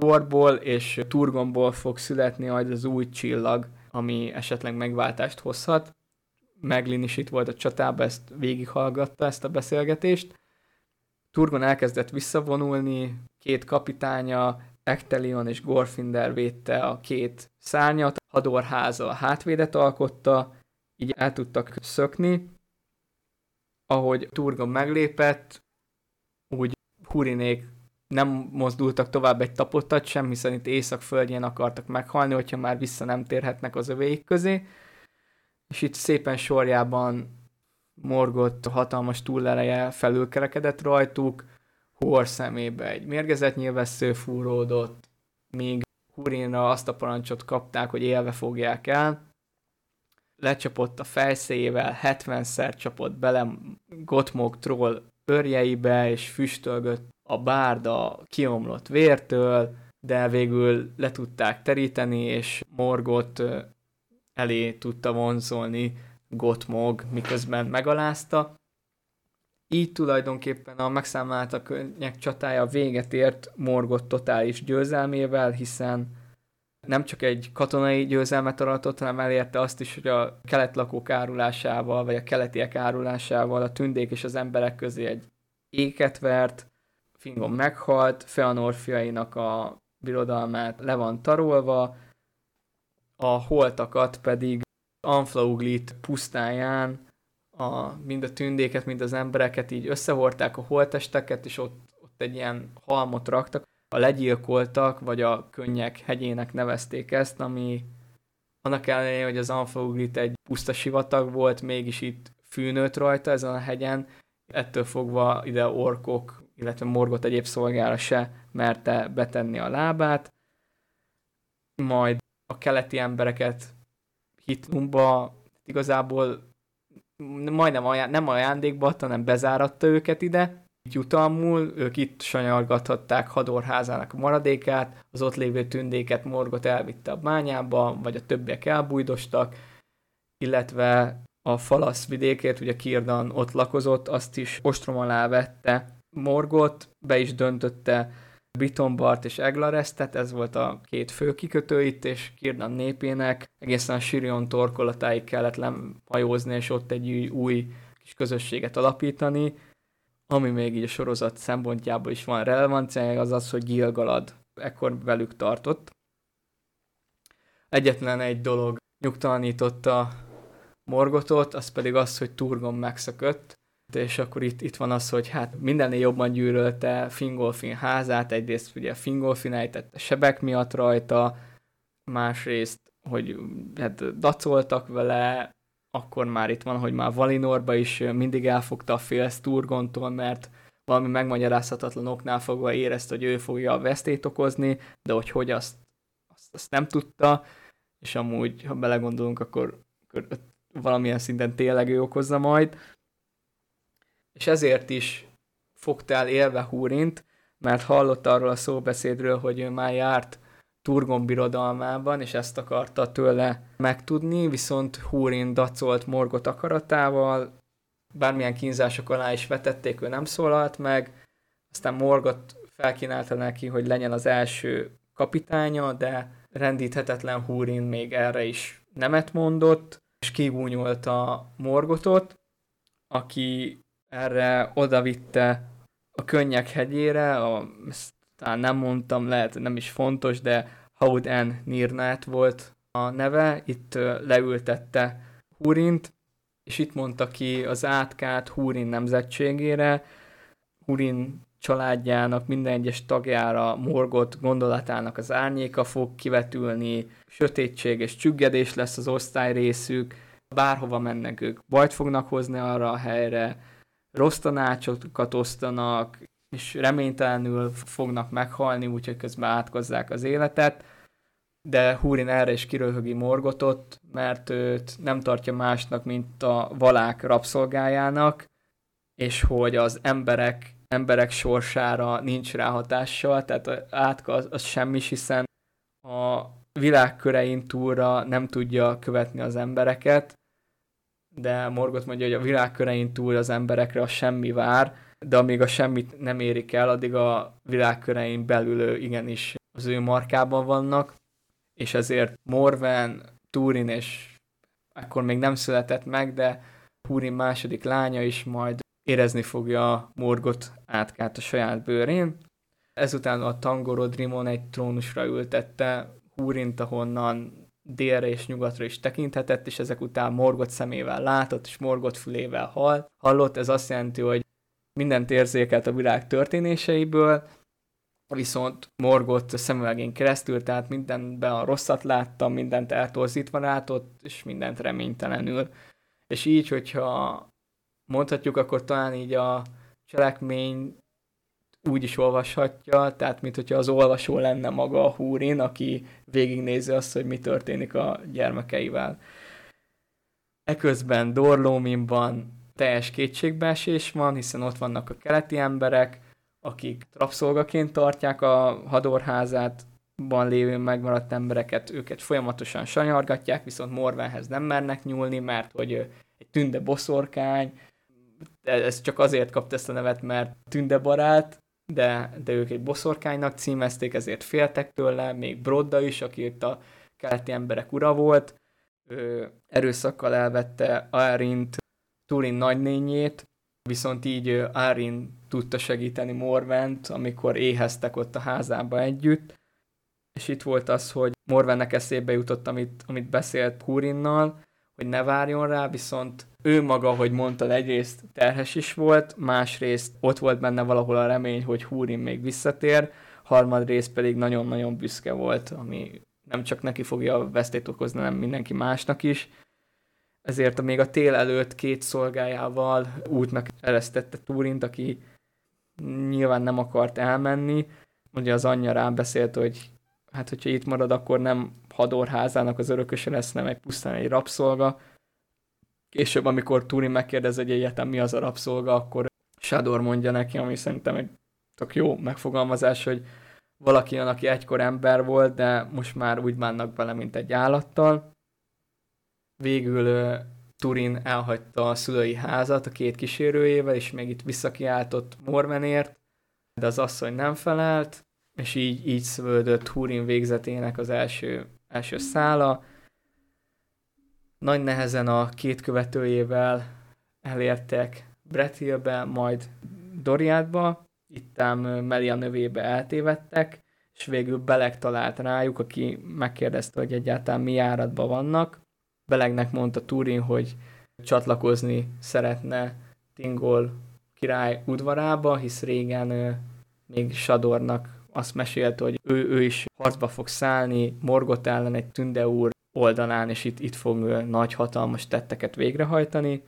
Huorból és Turgonból fog születni majd az új csillag, ami esetleg megváltást hozhat. Meglin is itt volt a csatában, ezt végighallgatta, ezt a beszélgetést. Turgon elkezdett visszavonulni, két kapitánya, Ektelion és Gorfinder védte a két szárnyat, Hadorháza a hátvédet alkotta, így el tudtak szökni. Ahogy Turgon meglépett, úgy Hurinék nem mozdultak tovább egy tapottat sem, hiszen itt észak földjén akartak meghalni, hogyha már vissza nem térhetnek az övéik közé. És itt szépen sorjában morgott hatalmas túleleje felülkerekedett rajtuk, Hor szemébe egy mérgezett nyilvessző fúródott, míg Hurinra azt a parancsot kapták, hogy élve fogják el. Lecsapott a fejszéjével, 70-szer csapott bele Gotmog troll örjeibe, és füstölgött a bárda kiomlott vértől, de végül le tudták teríteni, és Morgot elé tudta vonzolni Gotmog, miközben megalázta. Így tulajdonképpen a megszámlálta könnyek csatája véget ért Morgot totális győzelmével, hiszen nem csak egy katonai győzelmet aratott, hanem elérte azt is, hogy a kelet lakók árulásával, vagy a keletiek árulásával a tündék és az emberek közé egy éket vert, Fingon meghalt, Feanor fiainak a birodalmát le van tarolva, a holtakat pedig Anflauglit pusztáján a, mind a tündéket, mind az embereket így összehordták a holtesteket, és ott, ott egy ilyen halmot raktak. A legyilkoltak, vagy a könnyek hegyének nevezték ezt, ami annak ellenére, hogy az Anfauglit egy puszta sivatag volt, mégis itt fűnőtt rajta ezen a hegyen, ettől fogva ide orkok, illetve morgot egyéb szolgára se merte betenni a lábát. Majd a keleti embereket Hitlumba igazából majdnem aján, nem ajándékba adta, hanem bezáratta őket ide, jutalmul, ők itt sanyargathatták Hadorházának a maradékát, az ott lévő tündéket Morgot elvitte a bányába, vagy a többiek elbújdostak, illetve a Falasz vidékét, ugye Kirdan ott lakozott, azt is ostrom alá vette Morgot, be is döntötte Bitombart és Eglarestet, ez volt a két fő kikötő itt, és Kirdan népének egészen a Sirion torkolatáig kellett hajózni, és ott egy új, új kis közösséget alapítani, ami még így a sorozat szempontjából is van relevancia, az az, hogy Gilgalad ekkor velük tartott. Egyetlen egy dolog nyugtalanította Morgotot, az pedig az, hogy Turgon megszökött, és akkor itt, itt van az, hogy hát mindennél jobban gyűrölte Fingolfin házát, egyrészt ugye Fingolfin ejtett sebek miatt rajta, másrészt, hogy hát dacoltak vele, akkor már itt van, hogy már Valinorba is mindig elfogta a fél Sturgontól, mert valami megmagyarázhatatlan oknál fogva érezte, hogy ő fogja a vesztét okozni, de hogy hogy azt, azt azt nem tudta, és amúgy, ha belegondolunk, akkor, akkor valamilyen szinten tényleg ő okozza majd. És ezért is fogtál élve Húrint, mert hallott arról a szóbeszédről, hogy ő már járt Turgon birodalmában, és ezt akarta tőle megtudni, viszont Húrin dacolt Morgot akaratával, bármilyen kínzások alá is vetették, ő nem szólalt meg, aztán Morgot felkínálta neki, hogy legyen az első kapitánya, de rendíthetetlen Húrin még erre is nemet mondott, és kigúnyolta Morgotot, aki erre odavitte a könnyek hegyére, a, ezt talán nem mondtam, lehet nem is fontos, de Haud N. Nirnát volt a neve, itt leültette Húrint, és itt mondta ki az átkát Húrin nemzetségére, Húrin családjának minden egyes tagjára morgott gondolatának az árnyéka fog kivetülni, sötétség és csüggedés lesz az osztály részük, bárhova mennek ők bajt fognak hozni arra a helyre, rossz tanácsokat osztanak, és reménytelenül fognak meghalni, úgyhogy közben átkozzák az életet, de Húrin erre is kiröhögi Morgotot, mert őt nem tartja másnak, mint a valák rabszolgájának, és hogy az emberek, emberek sorsára nincs ráhatással, tehát átka az, az semmi, hiszen a világkörein túlra nem tudja követni az embereket, de Morgot mondja, hogy a világkörein túl az emberekre a semmi vár, de amíg a semmit nem érik el, addig a világkörein belül igenis az ő markában vannak, és ezért Morven, Turin és akkor még nem született meg, de Turin második lánya is majd érezni fogja Morgot átkát a saját bőrén. Ezután a Tangorodrimon egy trónusra ültette Húrint, ahonnan délre és nyugatra is tekinthetett, és ezek után Morgot szemével látott, és Morgot fülével hall, hallott. Ez azt jelenti, hogy mindent érzékelt a világ történéseiből, viszont Morgot a szemüvegén keresztül, tehát mindenben a rosszat láttam, mindent eltorzítva látott, és mindent reménytelenül. És így, hogyha mondhatjuk, akkor talán így a cselekmény úgy is olvashatja, tehát mint hogyha az olvasó lenne maga a húrin, aki végignézi azt, hogy mi történik a gyermekeivel. Eközben Dorlóminban teljes kétségbeesés van, hiszen ott vannak a keleti emberek, akik rabszolgaként tartják a hadorházát, van lévő megmaradt embereket, őket folyamatosan sanyargatják, viszont Morvenhez nem mernek nyúlni, mert hogy egy tünde boszorkány, ez csak azért kapta ezt a nevet, mert tünde barát, de, de ők egy boszorkánynak címezték, ezért féltek tőle, még Brodda is, aki itt a keleti emberek ura volt, ő erőszakkal elvette Arint Turin nagynényét, viszont így Arin tudta segíteni Morvent, amikor éheztek ott a házába együtt, és itt volt az, hogy Morvennek eszébe jutott, amit, amit beszélt Hurinnal, hogy ne várjon rá, viszont ő maga, hogy mondta, egyrészt terhes is volt, másrészt ott volt benne valahol a remény, hogy Húrin még visszatér, harmadrészt pedig nagyon-nagyon büszke volt, ami nem csak neki fogja vesztét okozni, hanem mindenki másnak is. Ezért még a tél előtt két szolgájával útnak eresztette Túrint, aki nyilván nem akart elmenni. Ugye az anyja rám beszélt, hogy hát hogyha itt marad, akkor nem hadorházának az örököse lesz, nem egy pusztán egy rabszolga. Később, amikor Turin megkérdez, hogy egyetem mi az a rabszolga, akkor Shador mondja neki, ami szerintem egy tök jó megfogalmazás, hogy valaki olyan, aki egykor ember volt, de most már úgy bánnak bele, mint egy állattal. Végül Turin elhagyta a szülői házat a két kísérőjével, és még itt visszakiáltott Morvenért, de az asszony nem felelt, és így, így szövődött Húrin végzetének az első, első szála. Nagy nehezen a két követőjével elértek Brethilbe, majd Doriátba, itt ám Melia növébe eltévedtek, és végül Beleg talált rájuk, aki megkérdezte, hogy egyáltalán mi járatban vannak. Belegnek mondta Turin, hogy csatlakozni szeretne Tingol király udvarába, hisz régen még Sadornak azt mesélte, hogy ő, ő is harcba fog szállni, Morgot ellen egy tünde úr oldalán, és itt, itt fog nagy hatalmas tetteket végrehajtani.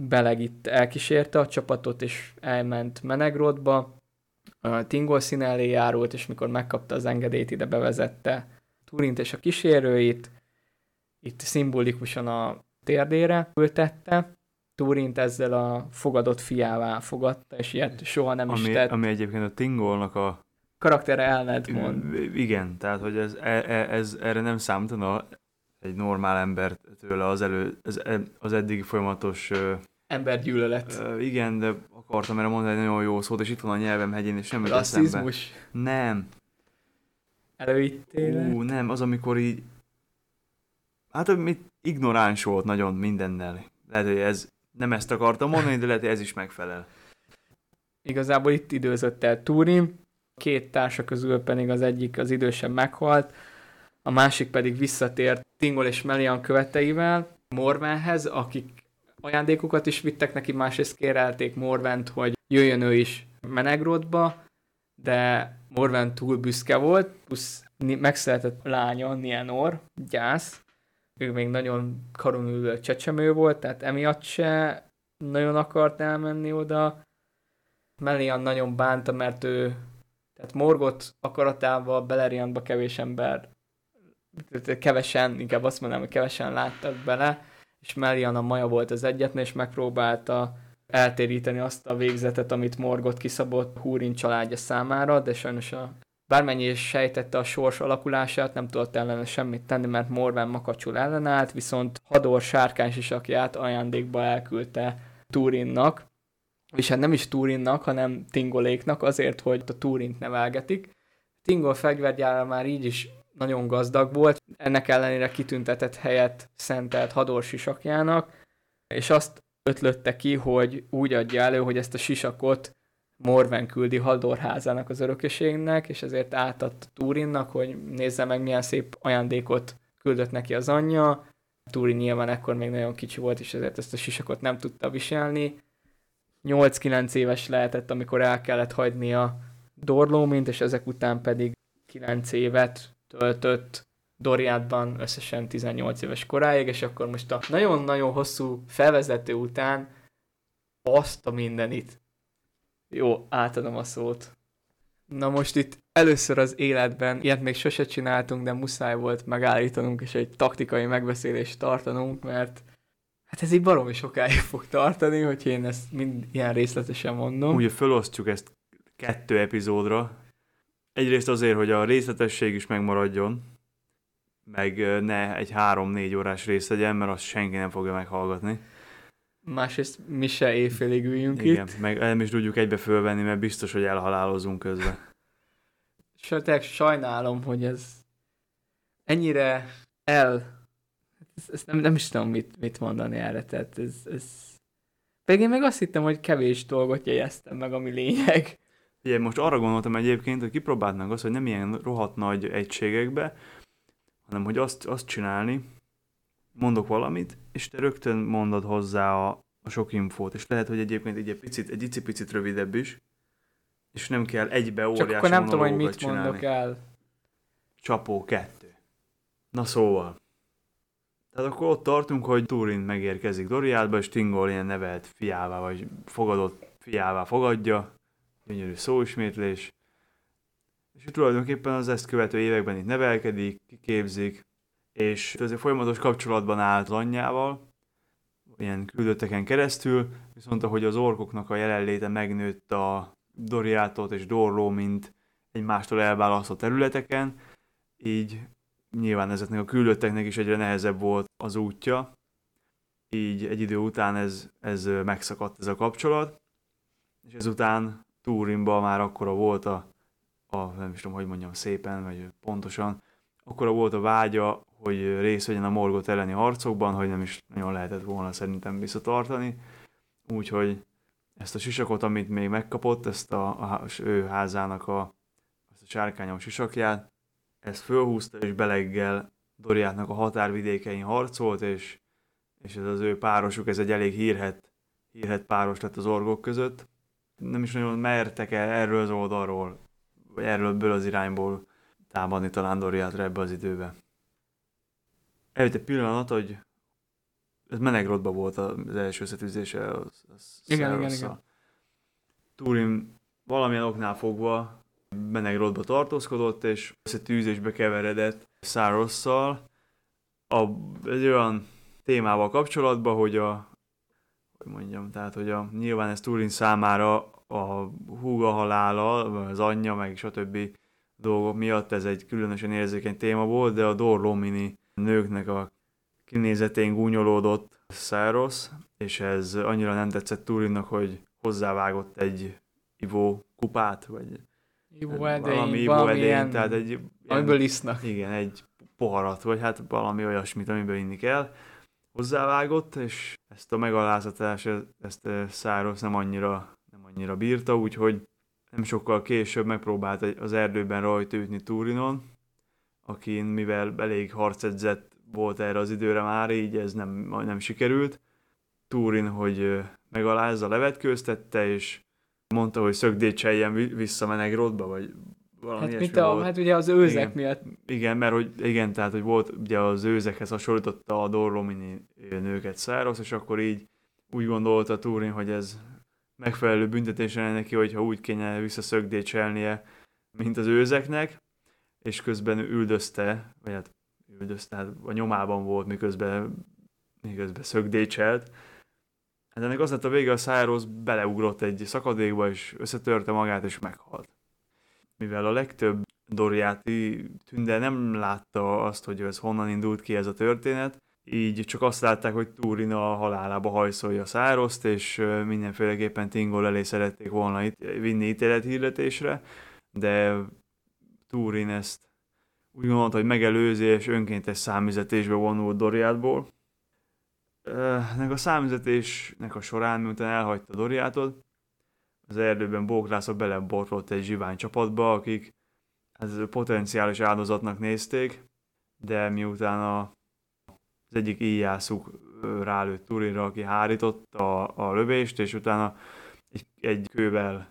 Beleg itt elkísérte a csapatot, és elment Menegrodba. Tingol szín elé járult, és mikor megkapta az engedélyt, ide bevezette Turint és a kísérőit, itt szimbolikusan a térdére ültette, Turint ezzel a fogadott fiává fogadta, és ilyet soha nem
ami,
is tett.
ami egyébként a Tingolnak a...
Karaktere ellent mond.
Igen, tehát hogy ez, ez, ez erre nem számítana egy normál ember tőle az, elő, az, az eddigi folyamatos...
Embergyűlölet.
Uh, igen, de akartam erre mondani egy nagyon jó szót, és itt van a nyelvem hegyén, és semmi
Rasszizmus.
Nem.
Előítéle.
Ú, nem, az amikor így... Hát mit ignoráns volt nagyon mindennel. Lehet, hogy ez nem ezt akartam mondani, de lehet, hogy ez is megfelel.
Igazából itt időzött el Turin, két társa közül pedig az egyik az idősebb meghalt, a másik pedig visszatért Tingol és Melian követeivel Morvenhez, akik ajándékokat is vittek neki, másrészt kérelték Morvent, hogy jöjjön ő is Menegrodba, de Morven túl büszke volt, plusz megszületett lánya, Nienor, gyász, ő még nagyon karonülő csecsemő volt, tehát emiatt se nagyon akart elmenni oda. Melian nagyon bánta, mert ő, tehát Morgot akaratával Beleriandba kevés ember, kevesen, inkább azt mondanám, hogy kevesen láttak bele, és Melian a maja volt az egyetlen, és megpróbálta eltéríteni azt a végzetet, amit Morgot kiszabott Húrin családja számára, de sajnos a Bármennyi is sejtette a sors alakulását, nem tudott ellene semmit tenni, mert Morven makacsul ellenállt, viszont Hador sárkány sisakját ajándékba elküldte Turinnak, és hát nem is Turinnak, hanem Tingoléknak, azért, hogy a Turint nevelgetik. Tingol fegyvergyára már így is nagyon gazdag volt, ennek ellenére kitüntetett helyet szentelt Hador sisakjának, és azt ötlötte ki, hogy úgy adja elő, hogy ezt a sisakot Morven küldi Haldorházának az örököségnek, és ezért átadta Turinnak, hogy nézze meg, milyen szép ajándékot küldött neki az anyja. Turin nyilván ekkor még nagyon kicsi volt, és ezért ezt a sisakot nem tudta viselni. 8-9 éves lehetett, amikor el kellett hagyni a Dorlómint, és ezek után pedig 9 évet töltött Doriátban összesen 18 éves koráig, és akkor most a nagyon-nagyon hosszú felvezető után azt a mindenit jó, átadom a szót. Na most itt először az életben, ilyet még sose csináltunk, de muszáj volt megállítanunk és egy taktikai megbeszélést tartanunk, mert hát ez így baromi sokáig fog tartani, hogy én ezt mind ilyen részletesen mondom.
Ugye felosztjuk ezt kettő epizódra. Egyrészt azért, hogy a részletesség is megmaradjon, meg ne egy három-négy órás rész legyen, mert azt senki nem fogja meghallgatni.
Másrészt mi se éjfélig üljünk
Igen,
itt.
meg nem is tudjuk egybe fölvenni, mert biztos, hogy elhalálozunk közben.
Sőt, sajnálom, hogy ez ennyire el... Ezt nem, nem is tudom, mit, mit mondani erre, tehát ez, ez... Pedig én meg azt hittem, hogy kevés dolgot jegyeztem meg, ami lényeg.
Ugye, most arra gondoltam egyébként, hogy kipróbálnánk azt, hogy nem ilyen rohadt nagy egységekbe, hanem hogy azt, azt csinálni, mondok valamit, és te rögtön mondod hozzá a, a sok infót, és lehet, hogy egyébként egy picit, egy icipicit rövidebb is, és nem kell egybe óriási
Csak akkor nem tudom, hogy mit
csinálni.
mondok el.
Csapó kettő. Na szóval. Tehát akkor ott tartunk, hogy Turin megérkezik Doriátba, és Tingol ilyen nevelt fiává, vagy fogadott fiává fogadja. Gyönyörű szóismétlés. És tulajdonképpen az ezt követő években itt nevelkedik, kiképzik, és azért folyamatos kapcsolatban állt anyjával, ilyen küldötteken keresztül, viszont ahogy az orkoknak a jelenléte megnőtt a Doriátot és Dorló, mint egymástól elválasztott területeken, így nyilván ezeknek a küldötteknek is egyre nehezebb volt az útja, így egy idő után ez, ez megszakadt ez a kapcsolat, és ezután Turinban már akkora volt a, a, nem is tudom, hogy mondjam szépen, vagy pontosan, akkora volt a vágya, hogy részt vegyen a Morgot elleni harcokban, hogy nem is nagyon lehetett volna szerintem visszatartani. Úgyhogy ezt a sisakot, amit még megkapott, ezt a, a ő házának a, ezt a sárkányos sisakját, ezt fölhúzta, és beleggel Doriátnak a határvidékein harcolt, és, és ez az ő párosuk, ez egy elég hírhet, hírhet páros lett az orgok között. Nem is nagyon mertek el erről az oldalról, vagy erről az irányból támadni talán Doriátra ebbe az időbe. Eljött egy pillanat, hogy ez Menegrodban volt az első összetűzése. Az, az
igen, igen, igen.
Turin valamilyen oknál fogva Menegrodba tartózkodott, és összetűzésbe keveredett Szárosszal. A, egy olyan témával kapcsolatban, hogy a hogy mondjam, tehát hogy a, nyilván ez Turin számára a húga halála, az anyja, meg stb. dolgok miatt ez egy különösen érzékeny téma volt, de a Dorlomini nőknek a kinézetén gúnyolódott Száros, és ez annyira nem tetszett Turinnak, hogy hozzávágott egy ivó kupát, vagy
ivó edény,
valami ivó edény, tehát egy...
Amiből isznak.
Igen, egy poharat, vagy hát valami olyasmit, amiből inni kell. Hozzávágott, és ezt a megalázatást, ezt Száros nem annyira, nem annyira bírta, úgyhogy nem sokkal később megpróbált az erdőben rajta ütni Turinon, akin mivel elég harcedzett volt erre az időre már, így ez nem, nem sikerült. Turin, hogy megalázza, levetkőztette, és mondta, hogy szögdécseljen vissza Menegrodba, vagy valami
hát, mit a, volt. hát ugye az őzek
igen,
miatt.
Igen, mert hogy igen, tehát hogy volt, ugye az őzekhez hasonlította a Dorlomini nőket Száros, és akkor így úgy gondolta Turin, hogy ez megfelelő büntetés lenne neki, hogyha úgy kéne visszaszögdécselnie, mint az őzeknek, és közben üldözte, vagy hát üldözte, hát a nyomában volt, miközben, miközben szögdécselt. Hát ennek az lett a vége, a Száros beleugrott egy szakadékba, és összetörte magát, és meghalt. Mivel a legtöbb Doriáti tünde nem látta azt, hogy ez honnan indult ki ez a történet, így csak azt látták, hogy Turin a halálába hajszolja Szároszt, és mindenféleképpen Tingol elé szerették volna itt vinni ítélethirdetésre, de Turin ezt úgy gondolta, hogy megelőzi, és önkéntes számüzetésbe vonult Doriátból. Nek a számüzetésnek a során, miután elhagyta Doriátot, az erdőben bóklászok belebotlolt egy zsivány csapatba, akik ez potenciális áldozatnak nézték, de miután a, az egyik íjászuk rálőtt Turinra, aki hárította a, a lövést, és utána egy, egy kővel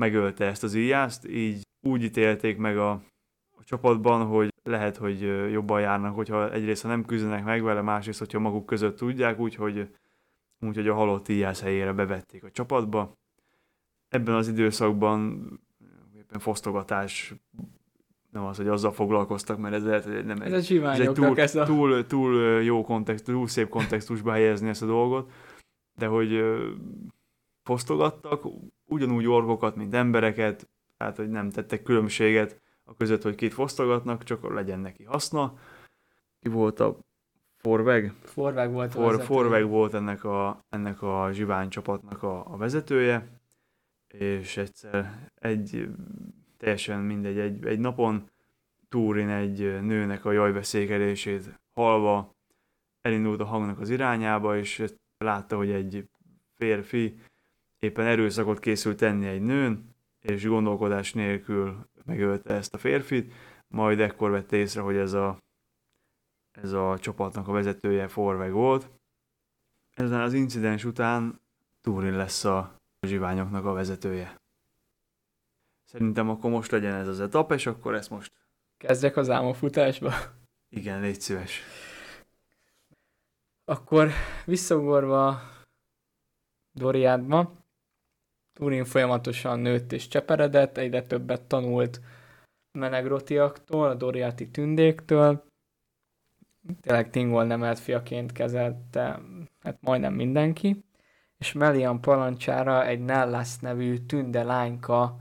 megölte ezt az íjászt, így úgy ítélték meg a csapatban, hogy lehet, hogy jobban járnak, hogyha egyrészt ha nem küzdenek meg vele, másrészt, hogyha maguk között tudják, úgyhogy, úgyhogy a halott íjász helyére bevették a csapatba. Ebben az időszakban éppen fosztogatás nem az, hogy azzal foglalkoztak, mert ez lehet, hogy nem
ez, egy, ez egy
túl,
ez a...
túl, túl jó kontext, túl szép kontextusba helyezni ezt a dolgot, de hogy fosztogattak ugyanúgy orgokat, mint embereket, tehát hogy nem tettek különbséget a között, hogy két fosztogatnak, csak legyen neki haszna. Ki volt a Forveg?
Forveg volt
For, Forveg volt ennek a, ennek a zsivány csapatnak a, a vezetője, és egyszer egy teljesen mindegy, egy, egy napon Túrin egy nőnek a jajveszékelését halva elindult a hangnak az irányába, és látta, hogy egy férfi éppen erőszakot készült tenni egy nőn, és gondolkodás nélkül megölte ezt a férfit, majd ekkor vette észre, hogy ez a, ez a csapatnak a vezetője Forveg volt. Ezen az incidens után Turin lesz a zsiványoknak a vezetője. Szerintem akkor most legyen ez az etap, és akkor ezt most...
Kezdjek az álmofutásba?
Igen, légy szíves.
Akkor visszagorva Doriádba, Turin folyamatosan nőtt és cseperedett, egyre többet tanult menegrotiaktól, a Doriáti tündéktől. Tényleg Tingol nemelt fiaként kezelte hát majdnem mindenki. És Melian palancsára egy Nellas nevű tünde lányka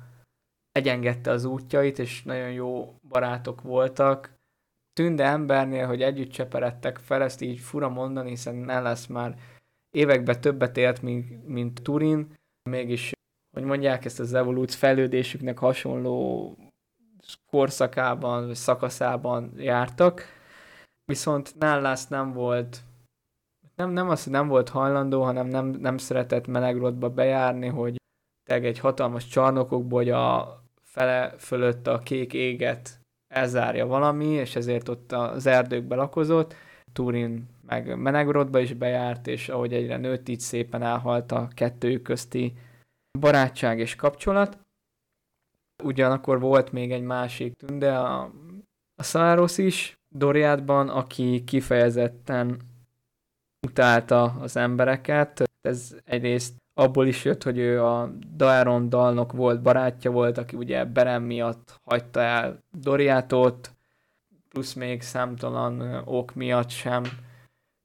egyengedte az útjait, és nagyon jó barátok voltak. Tünde embernél, hogy együtt cseperedtek fel, ezt így fura mondani, hiszen Nellas már években többet élt, mint, mint Turin, mégis hogy mondják, ezt az evolút fejlődésüknek hasonló korszakában, vagy szakaszában jártak, viszont Nállász nem volt nem, nem az, hogy nem volt hajlandó, hanem nem, nem szeretett melegrodba bejárni, hogy teg egy hatalmas csarnokokból, hogy a fele fölött a kék éget elzárja valami, és ezért ott az erdőkbe lakozott. Turin meg Menegrodba is bejárt, és ahogy egyre nőtt, így szépen elhalt a kettőjük közti barátság és kapcsolat. Ugyanakkor volt még egy másik tünde, a, a Száros is, Doriátban, aki kifejezetten utálta az embereket. Ez egyrészt abból is jött, hogy ő a Daeron dalnok volt, barátja volt, aki ugye Beren miatt hagyta el Doriátot, plusz még számtalan ok miatt sem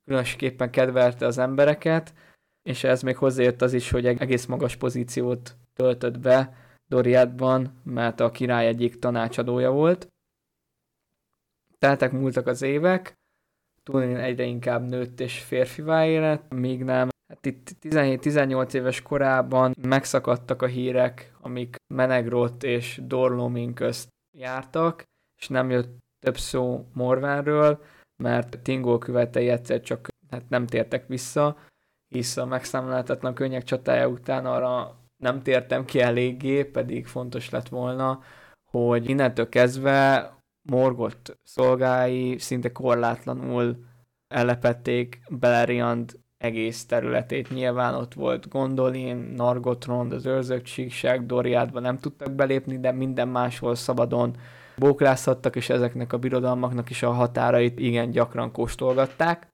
különösképpen kedvelte az embereket, és ez még hozzájött az is, hogy egész magas pozíciót töltött be Doriátban, mert a király egyik tanácsadója volt. Teltek múltak az évek, Turin egyre inkább nőtt és férfivá élet, míg nem. Hát itt 17-18 éves korában megszakadtak a hírek, amik Menegrot és Dorlomin közt jártak, és nem jött több szó Morvánről, mert Tingol követei egyszer csak hát nem tértek vissza, hisz a megszámláltatlan könnyek csatája után arra nem tértem ki eléggé, pedig fontos lett volna, hogy innentől kezdve Morgott szolgái szinte korlátlanul ellepették Beleriand egész területét. Nyilván ott volt Gondolin, Nargotrond, az őrzők síkság, Doriádba nem tudtak belépni, de minden máshol szabadon bóklázhattak, és ezeknek a birodalmaknak is a határait igen gyakran kóstolgatták.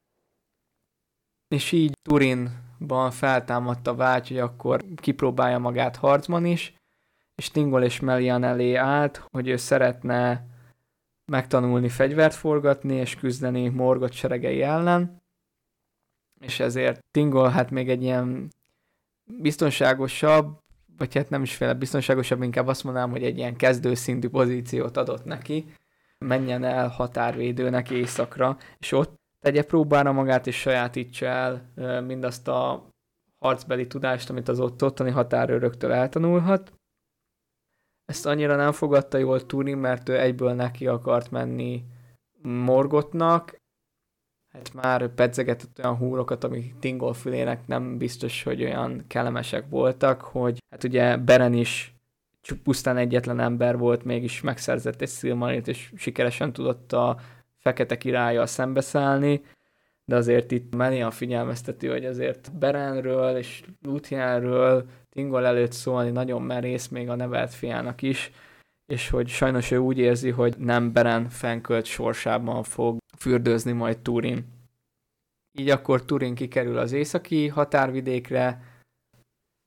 És így Turinban feltámadt a vágy, hogy akkor kipróbálja magát harcban is, és Tingol és Melian elé állt, hogy ő szeretne megtanulni fegyvert forgatni és küzdeni Morgot seregei ellen, és ezért Tingol hát még egy ilyen biztonságosabb, vagy hát nem is féle biztonságosabb, inkább azt mondanám, hogy egy ilyen kezdőszintű pozíciót adott neki, menjen el határvédőnek éjszakra, és ott tegye próbára magát, és sajátítsa el mindazt a harcbeli tudást, amit az ott ottani határőröktől eltanulhat. Ezt annyira nem fogadta jól Turing, mert ő egyből neki akart menni Morgotnak, hát már pedzegetett olyan húrokat, amik Tingol fülének nem biztos, hogy olyan kellemesek voltak, hogy hát ugye Beren is pusztán egyetlen ember volt, mégis megszerzett egy Silmarint, és sikeresen tudott a fekete királlyal szembeszállni, de azért itt Melian figyelmezteti, hogy azért Berenről és Luthienről Tingol előtt szólni nagyon merész még a nevelt fiának is, és hogy sajnos ő úgy érzi, hogy nem Beren fenkölt sorsában fog fürdőzni majd Turin. Így akkor Turin kikerül az északi határvidékre,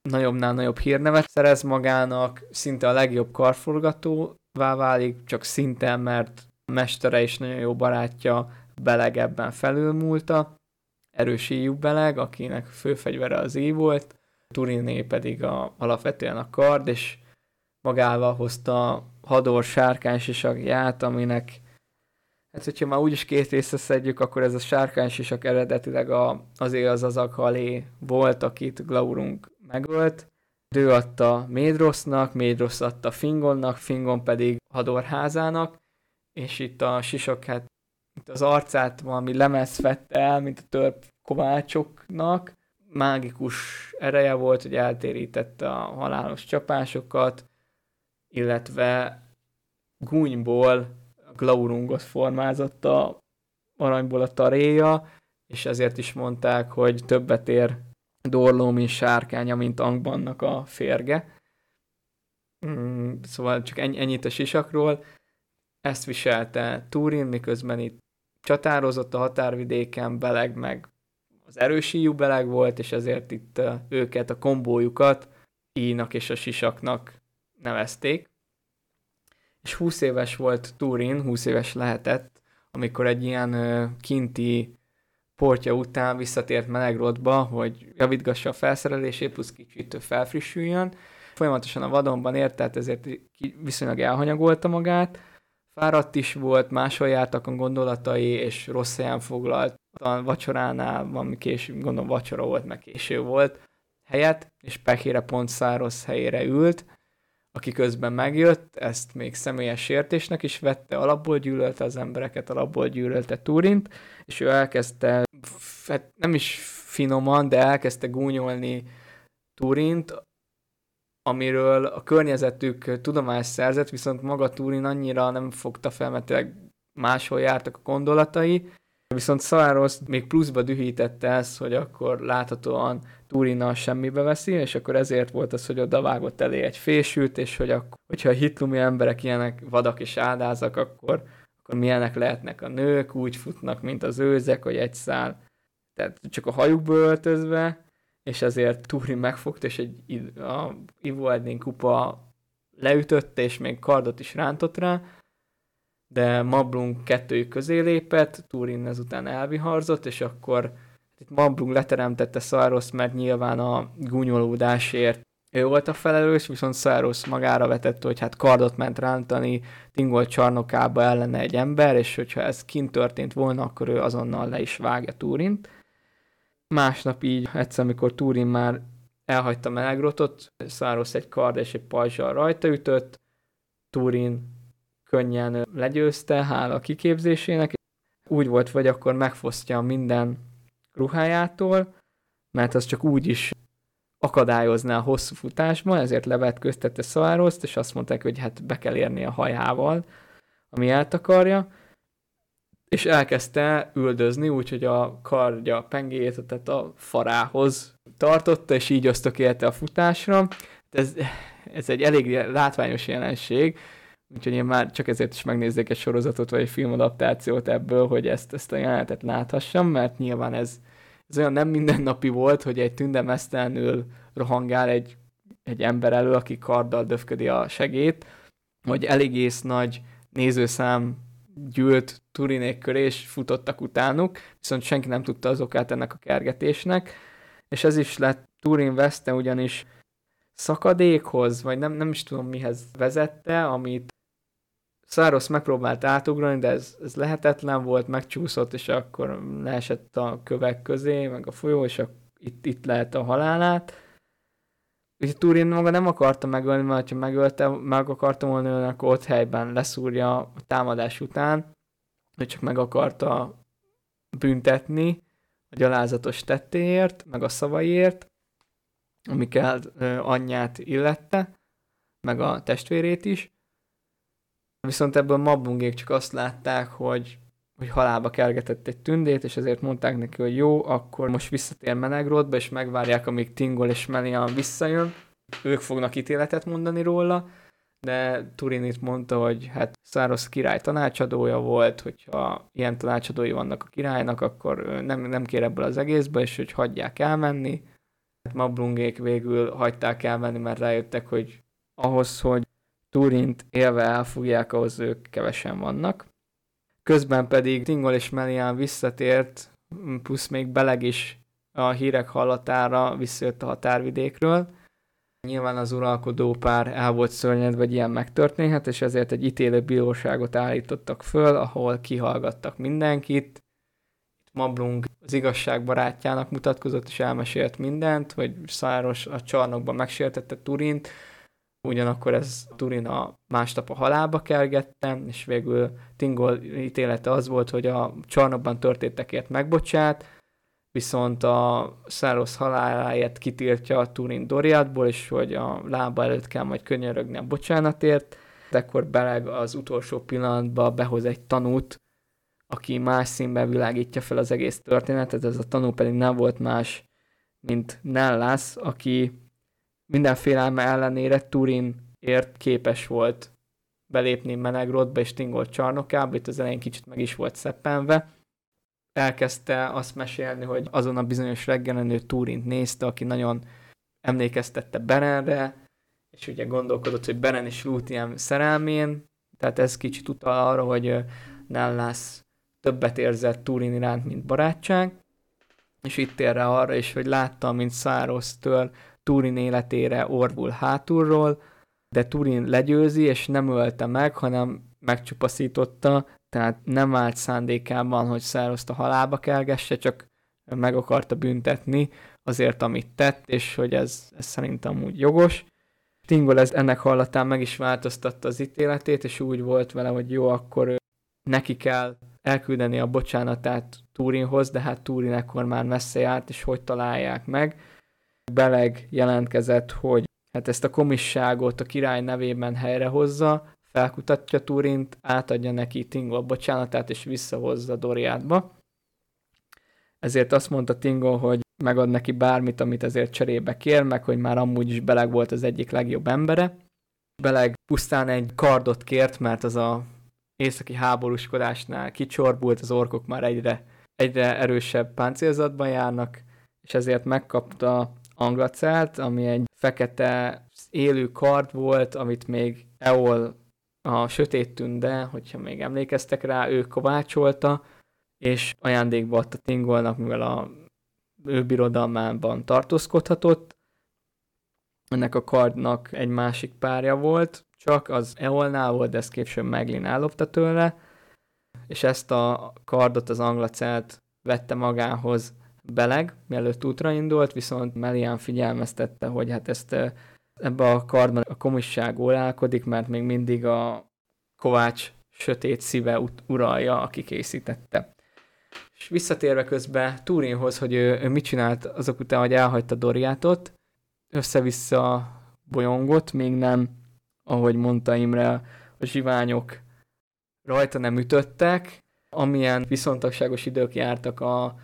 nagyobbnál nagyobb hírnevet szerez magának, szinte a legjobb karforgatóvá válik, csak szinte, mert mestere és nagyon jó barátja Beleg ebben felülmúlta, erős íjú Beleg, akinek főfegyvere az íj volt, Turiné pedig a, alapvetően a kard, és magával hozta hador sárkánysisagját, aminek Hát, hogyha már úgyis két részre szedjük, akkor ez a sárkánysisak eredetileg a, azért az az akalé volt, akit Glaurung megölt. Ő adta Médrosznak, Médrosz adta Fingonnak, Fingon pedig Hadorházának, és itt a sisak, hát itt az arcát valami lemez vette el, mint a törp kovácsoknak. Mágikus ereje volt, hogy eltérítette a halálos csapásokat, illetve gúnyból Glaurungot formázott a aranyból a taréja, és ezért is mondták, hogy többet ér Dorló, mint sárkánya, mint Angbannak a férge. Mm, szóval csak ennyit a sisakról. Ezt viselte Turin, miközben itt csatározott a határvidéken, Beleg meg az erősíjú Beleg volt, és ezért itt őket, a kombójukat Ínak és a sisaknak nevezték és 20 éves volt Turin, 20 éves lehetett, amikor egy ilyen kinti portja után visszatért Melegrodba, hogy javítgassa a felszerelését, plusz kicsit felfrissüljön. Folyamatosan a vadonban ért, tehát ezért viszonylag elhanyagolta magát. Fáradt is volt, máshol jártak a gondolatai, és rossz helyen foglalt a vacsoránál, valami késő, gondolom vacsora volt, meg késő volt. Helyet, és pekére pont száraz helyére ült, aki közben megjött, ezt még személyes sértésnek is vette, alapból gyűlölte az embereket, alapból gyűlölte Turint, és ő elkezdte, hát nem is finoman, de elkezdte gúnyolni Turint, amiről a környezetük tudomást szerzett, viszont maga Turin annyira nem fogta fel, mert máshol jártak a gondolatai, viszont Szaváros még pluszba dühítette ezt, hogy akkor láthatóan Túrinnal semmibe veszi, és akkor ezért volt az, hogy oda vágott elé egy fésült, és hogy akkor, hogyha a hitlumi emberek ilyenek vadak és áldázak, akkor, akkor milyenek lehetnek a nők, úgy futnak, mint az őzek, hogy egy szál, tehát csak a hajukba öltözve, és ezért Turin megfogta, és egy, a Ivo Edin kupa leütötte, és még kardot is rántott rá, de Mablung kettőjük közé lépett, Turin ezután elviharzott, és akkor itt Mablung leteremtette Szaros, mert nyilván a gúnyolódásért ő volt a felelős, viszont Szaros magára vetette, hogy hát kardot ment rántani Tingol csarnokába ellene egy ember, és hogyha ez kint történt volna, akkor ő azonnal le is vágja Turint. Másnap így, egyszer, amikor Turin már elhagyta Melegrotot, Szaros egy kard és egy pajzsal rajta ütött, Turin könnyen legyőzte, hála a kiképzésének. Úgy volt, vagy akkor megfosztja minden ruhájától, mert az csak úgy is akadályozná a hosszú futásban, ezért levetköztette Szaroszt, és azt mondták, hogy hát be kell érni a hajával, ami eltakarja, és elkezdte üldözni, úgyhogy a kardja a pengéjét, tehát a farához tartotta, és így ösztökélte a futásra. Ez, ez egy elég látványos jelenség, úgyhogy én már csak ezért is megnézzék egy sorozatot, vagy egy filmadaptációt ebből, hogy ezt, ezt a jelenetet láthassam, mert nyilván ez, ez olyan nem mindennapi volt, hogy egy tünde mesztelenül rohangál egy, egy ember elő, aki karddal döfködi a segét, vagy eléggész nagy nézőszám gyűlt Turinék köré, és futottak utánuk, viszont senki nem tudta az okát ennek a kergetésnek, és ez is lett Turin veszte, ugyanis szakadékhoz, vagy nem, nem is tudom mihez vezette, amit Száros megpróbált átugrani, de ez, ez lehetetlen volt, megcsúszott, és akkor leesett a kövek közé, meg a folyó, és a, itt, itt lehet a halálát. Úgyhogy Turin maga nem akarta megölni, mert ha megölte, meg akarta volna ölni, akkor ott helyben leszúrja a támadás után, hogy csak meg akarta büntetni a gyalázatos tettéért, meg a szavaiért, amikkel anyját illette, meg a testvérét is. Viszont ebből Mabungék csak azt látták, hogy, hogy halálba kergetett egy tündét, és ezért mondták neki, hogy jó, akkor most visszatér Menegrodba, és megvárják, amíg Tingol és Melian visszajön. Ők fognak ítéletet mondani róla, de Turin itt mondta, hogy hát Száros király tanácsadója volt, hogyha ilyen tanácsadói vannak a királynak, akkor nem, nem kér ebből az egészbe, és hogy hagyják elmenni. Hát Mablungék végül hagyták elmenni, mert rájöttek, hogy ahhoz, hogy Turint élve elfogják, ahhoz ők kevesen vannak. Közben pedig Tingol és Melian visszatért, plusz még Beleg is a hírek hallatára visszajött a határvidékről. Nyilván az uralkodó pár el volt szörnyedve, vagy ilyen megtörténhet, és ezért egy ítélő bíróságot állítottak föl, ahol kihallgattak mindenkit. Itt Mablung az igazság barátjának mutatkozott, és elmesélt mindent, hogy Száros a csarnokban megsértette Turint, ugyanakkor ez Turina másnap a halálba kergette, és végül Tingol ítélete az volt, hogy a csarnokban történtekért megbocsát, viszont a Száros haláláért kitiltja a Turin Doriátból, és hogy a lába előtt kell majd könyörögni a bocsánatért, de akkor Beleg az utolsó pillanatban behoz egy tanút, aki más színben világítja fel az egész történetet, ez a tanú pedig nem volt más, mint Nellas, aki minden félelme ellenére Turinért képes volt belépni Menegrodba és Tingolt csarnokába, itt az elején kicsit meg is volt szeppenve. Elkezdte azt mesélni, hogy azon a bizonyos reggelen ő Turint nézte, aki nagyon emlékeztette Berenre, és ugye gondolkodott, hogy Beren is Lúthien szerelmén, tehát ez kicsit utal arra, hogy Nellas többet érzett Turin iránt, mint barátság, és itt ér rá arra is, hogy látta, mint Száros től Turin életére orvul hátulról, de Turin legyőzi, és nem ölte meg, hanem megcsupaszította, tehát nem állt szándékában, hogy Szároszt a halálba kelgesse, csak meg akarta büntetni azért, amit tett, és hogy ez, ez szerintem úgy jogos. Tingol ez ennek hallatán meg is változtatta az ítéletét, és úgy volt vele, hogy jó, akkor neki kell elküldeni a bocsánatát Turinhoz, de hát Turin ekkor már messze járt, és hogy találják meg. Beleg jelentkezett, hogy hát ezt a komisságot a király nevében helyrehozza, felkutatja Turint, átadja neki Tingol bocsánatát, és visszahozza Doriátba. Ezért azt mondta Tingol, hogy megad neki bármit, amit ezért cserébe kér, meg hogy már amúgy is Beleg volt az egyik legjobb embere. Beleg pusztán egy kardot kért, mert az a északi háborúskodásnál kicsorbult, az orkok már egyre, egyre erősebb páncélzatban járnak, és ezért megkapta Anglacelt, ami egy fekete élő kard volt, amit még Eol a sötét tünde, hogyha még emlékeztek rá, ő kovácsolta, és ajándékba adta Tingolnak, mivel a ő birodalmában tartózkodhatott. Ennek a kardnak egy másik párja volt, csak az Eolnál volt, de ezt később Meglin ellopta tőle, és ezt a kardot az anglacelt vette magához beleg, mielőtt útra indult, viszont Melian figyelmeztette, hogy hát ezt ebbe a kardban a komisság órálkodik, mert még mindig a Kovács sötét szíve uralja, aki készítette. És visszatérve közben Turinhoz, hogy ő, ő mit csinált azok után, hogy elhagyta Doriátot, össze-vissza bolyongott, még nem, ahogy mondta Imre, a zsiványok rajta nem ütöttek, amilyen viszontagságos idők jártak a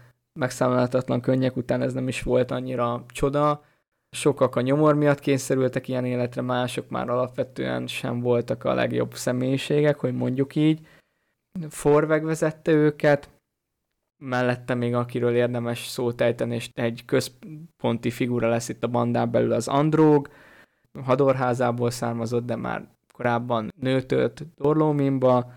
megszámolhatatlan könnyek után, ez nem is volt annyira csoda. Sokak a nyomor miatt kényszerültek ilyen életre, mások már alapvetően sem voltak a legjobb személyiségek, hogy mondjuk így. Forveg vezette őket, mellette még akiről érdemes szót ejteni, és egy központi figura lesz itt a bandán belül az Andróg, hadorházából származott, de már korábban nőtölt Dorlóminba,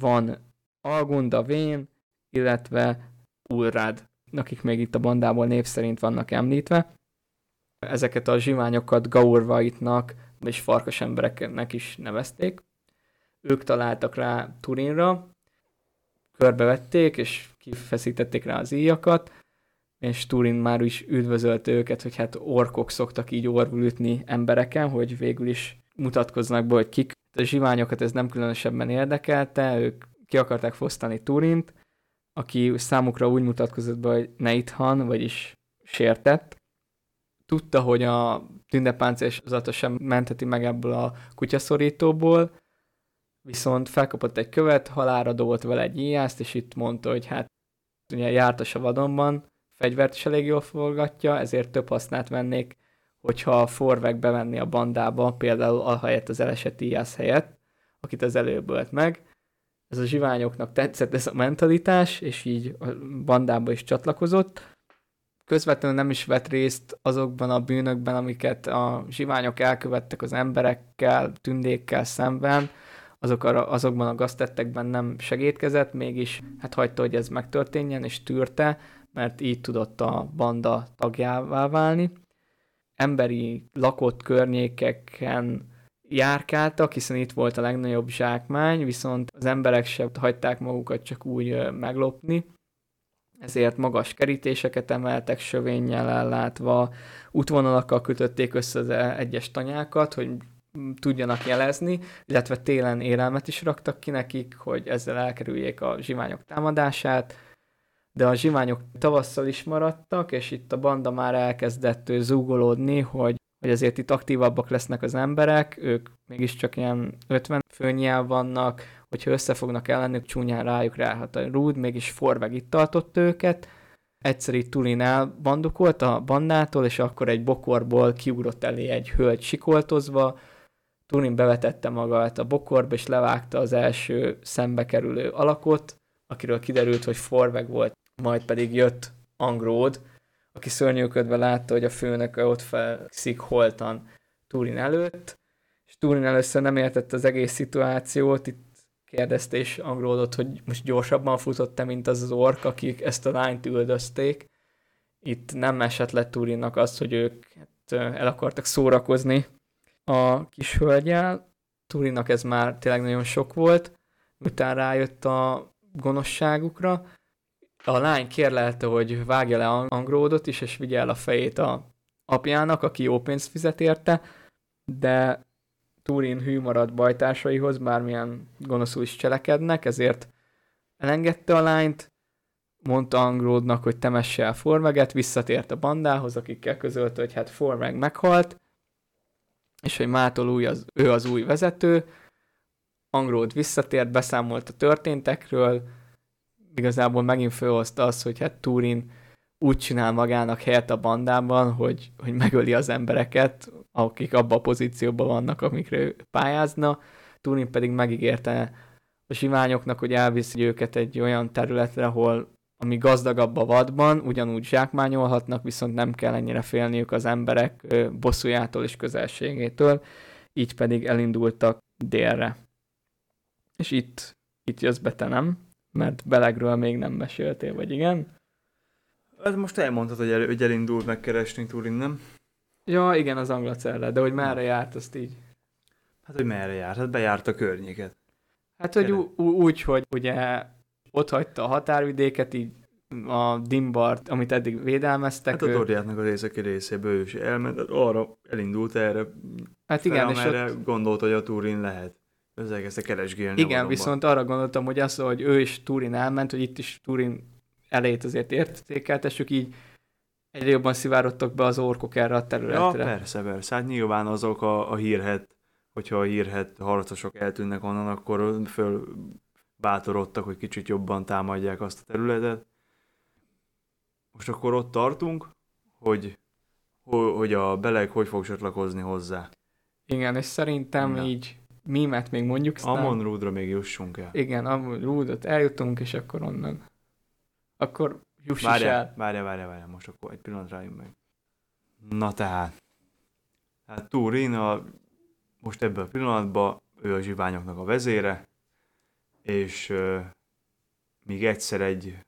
van Algunda Vén, illetve Ulrad, akik még itt a bandából név szerint vannak említve. Ezeket a zsiványokat gaurvaitnak és farkas embereknek is nevezték. Ők találtak rá Turinra, körbevették, és kifeszítették rá az íjakat, és Turin már is üdvözölte őket, hogy hát orkok szoktak így orvul ütni embereken, hogy végül is mutatkoznak be, hogy kik. A zsiványokat ez nem különösebben érdekelte, ők ki akarták fosztani Turint, aki számukra úgy mutatkozott be, hogy Neithan, vagyis sértett. Tudta, hogy a tündepáncélzata sem mentheti meg ebből a kutyaszorítóból, viszont felkapott egy követ, halára dobott vele egy íjást, és itt mondta, hogy hát ugye járt a savadonban, fegyvert is elég jól forgatja, ezért több hasznát vennék, hogyha a Forvek bevenni a bandába, például a helyett az elesett íjász helyett, akit az előbb ölt meg, ez a zsiványoknak tetszett ez a mentalitás, és így a bandába is csatlakozott. Közvetlenül nem is vett részt azokban a bűnökben, amiket a zsiványok elkövettek az emberekkel, tündékkel szemben, azok a, azokban a gaztettekben nem segítkezett, mégis hát hagyta, hogy ez megtörténjen, és tűrte, mert így tudott a banda tagjává válni. Emberi lakott környékeken járkáltak, hiszen itt volt a legnagyobb zsákmány, viszont az emberek sem hagyták magukat csak úgy meglopni, ezért magas kerítéseket emeltek, sövénnyel ellátva, útvonalakkal kötötték össze az e- egyes tanyákat, hogy tudjanak jelezni, illetve télen élelmet is raktak ki nekik, hogy ezzel elkerüljék a zsiványok támadását, de a zsiványok tavasszal is maradtak, és itt a banda már elkezdett zúgolódni, hogy hogy azért itt aktívabbak lesznek az emberek, ők mégiscsak ilyen 50 főnyel vannak, hogyha összefognak ellenük, csúnyán rájuk ráhat a rúd, mégis Forveg itt tartott őket. Egyszer itt Tulin elbandukolt a bandától, és akkor egy bokorból kiugrott elé egy hölgy sikoltozva, Tulin bevetette magát a bokorba, és levágta az első szembe kerülő alakot, akiről kiderült, hogy Forveg volt, majd pedig jött Angród, aki szörnyűködve látta, hogy a főnök ott fekszik holtan Turin előtt, és Turin először nem értette az egész szituációt, itt kérdezte és angolodott, hogy most gyorsabban futott-e, mint az az ork, akik ezt a lányt üldözték. Itt nem esett le Turinnak az, hogy ők hát, el akartak szórakozni a kis hölgyel. Turinnak ez már tényleg nagyon sok volt, utána rájött a gonoszságukra, a lány kérlelte, hogy vágja le Angródot is, és vigye el a fejét a apjának, aki jó pénzt fizet érte, de Turin hű maradt bajtársaihoz, bármilyen gonoszul is cselekednek, ezért elengedte a lányt, mondta Angródnak, hogy temesse el Formeget, visszatért a bandához, akikkel közölte, hogy hát Formeg meghalt, és hogy mától új az, ő az új vezető. Angród visszatért, beszámolt a történtekről, igazából megint felhozta azt, hogy hát Turin úgy csinál magának helyet a bandában, hogy, hogy megöli az embereket, akik abban a pozícióban vannak, amikre ő pályázna. Turin pedig megígérte a zsiványoknak, hogy elviszi őket egy olyan területre, ahol ami gazdagabb a vadban, ugyanúgy zsákmányolhatnak, viszont nem kell ennyire félniük az emberek bosszújától és közelségétől, így pedig elindultak délre. És itt, itt jössz be te, nem? Mert Belegről még nem meséltél, vagy igen?
Hát most elmondtad, hogy, el, hogy elindult megkeresni Turin, nem?
Ja, igen, az Anglacerre, de hogy merre járt, azt így.
Hát, hogy merre járt? Hát bejárt a környéket.
Hát, hogy úgy, hogy ugye ott hagyta a határvidéket, így a Dimbart, amit eddig védelmeztek.
Hát a
ő-
Doriátnak az északi részéből ő is elment, hát arra elindult erre,
hát igen, és
erre
ott,
gondolt, hogy a Turin lehet. Ezzel elkezdte keresgélni.
igen,
valóban.
viszont arra gondoltam, hogy az, hogy ő is Turin elment, hogy itt is Turin elét azért értékeltessük, így egyre jobban szivárodtak be az orkok erre a
Ja,
területre.
persze, persze. Hát nyilván azok a, a hírhet, hogyha a hírhet harcosok eltűnnek onnan, akkor föl bátorodtak, hogy kicsit jobban támadják azt a területet. Most akkor ott tartunk, hogy, hogy, a beleg hogy fog csatlakozni hozzá.
Igen, és szerintem
Na.
így mímet még mondjuk. aztán-
Amon Rúdra még jussunk el.
Igen, amúgy Rúdot eljutunk, és akkor onnan. Akkor juss is el.
Várjál, várjál, várjál, most akkor egy pillanat rájunk meg. Na tehát. Hát Turin a, most ebben a pillanatban ő a zsiványoknak a vezére, és uh, míg egyszer egy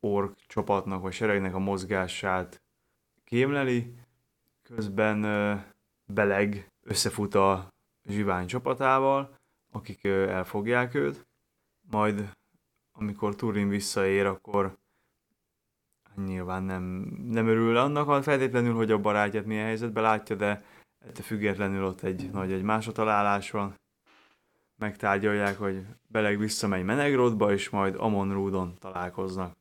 ork csapatnak vagy seregnek a mozgását kémleli, közben uh, Beleg összefut a zsivány csapatával, akik elfogják őt, majd amikor Turin visszaér, akkor nyilván nem, nem örül annak feltétlenül, hogy a barátját milyen helyzetben látja, de ettől függetlenül ott egy nagy egy másotalálás van. Megtárgyalják, hogy Beleg visszamegy Menegrodba, és majd Amon Rúdon találkoznak.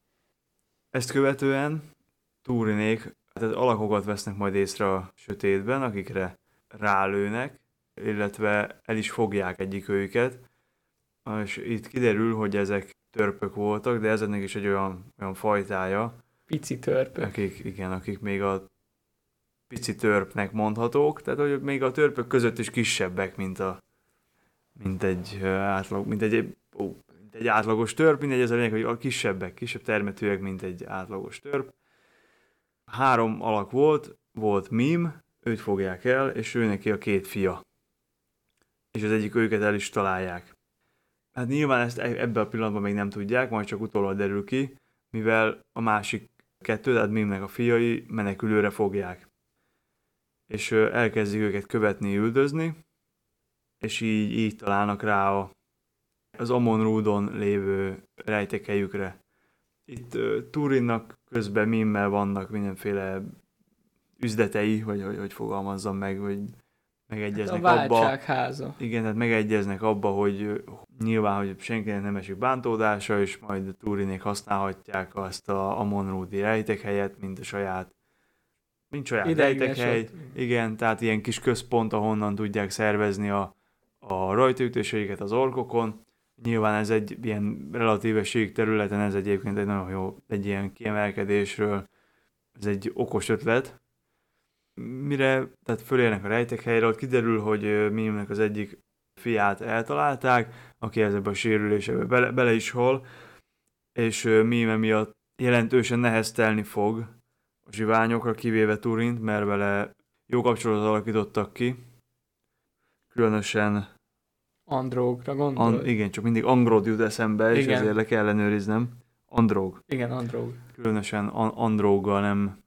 Ezt követően Túrinék tehát alakokat vesznek majd észre a sötétben, akikre rálőnek, illetve el is fogják egyik őket, és itt kiderül, hogy ezek törpök voltak, de ezeknek is egy olyan, olyan fajtája,
Pici törpök.
akik, igen, akik még a pici törpnek mondhatók, tehát hogy még a törpök között is kisebbek, mint, a, mint, egy, átlag, mint, egy, ó, mint egy átlagos törp, mindegy, ez a lényeg, hogy a kisebbek, kisebb termetőek, mint egy átlagos törp. Három alak volt, volt Mim, őt fogják el, és ő neki a két fia. És az egyik őket el is találják. Hát nyilván ezt e- ebben a pillanatban még nem tudják, majd csak utólag derül ki, mivel a másik kettő, tehát Mimnek a fiai menekülőre fogják. És elkezdik őket követni, üldözni, és így, így találnak rá a, az Amon Rúdon lévő rejtékhelyükre. Itt ö, Turinnak közben Mimmel vannak mindenféle üzletei, vagy hogy, hogy fogalmazzam meg, hogy
Hát a
megegyeznek abba.
váltságháza.
Igen, tehát megegyeznek abba, hogy nyilván, hogy senkinek nem esik bántódása, és majd a Turinék használhatják azt a Amonrúdi rejtekhelyet, mint a saját, mint saját rejtekhely. Igen, tehát ilyen kis központ, ahonnan tudják szervezni a, a rajtaütéseiket az orkokon. Nyilván ez egy ilyen relatíve sík területen, ez egyébként egy nagyon jó, egy ilyen kiemelkedésről, ez egy okos ötlet. Mire, tehát fölérnek a rejtekhelyre, ott kiderül, hogy Mimnek az egyik fiát eltalálták, aki ezekbe a sérülésekbe bele, bele is hol, és Mime miatt jelentősen neheztelni fog a zsiványokra, kivéve Turint, mert vele jó kapcsolatot alakítottak ki. Különösen,
Andrógra gondolod?
an, igen, csak mindig Angrod jut eszembe, és
Igen.
ezért le kell ellenőriznem. Andróg.
Igen, Andróg.
Különösen An- Andróggal nem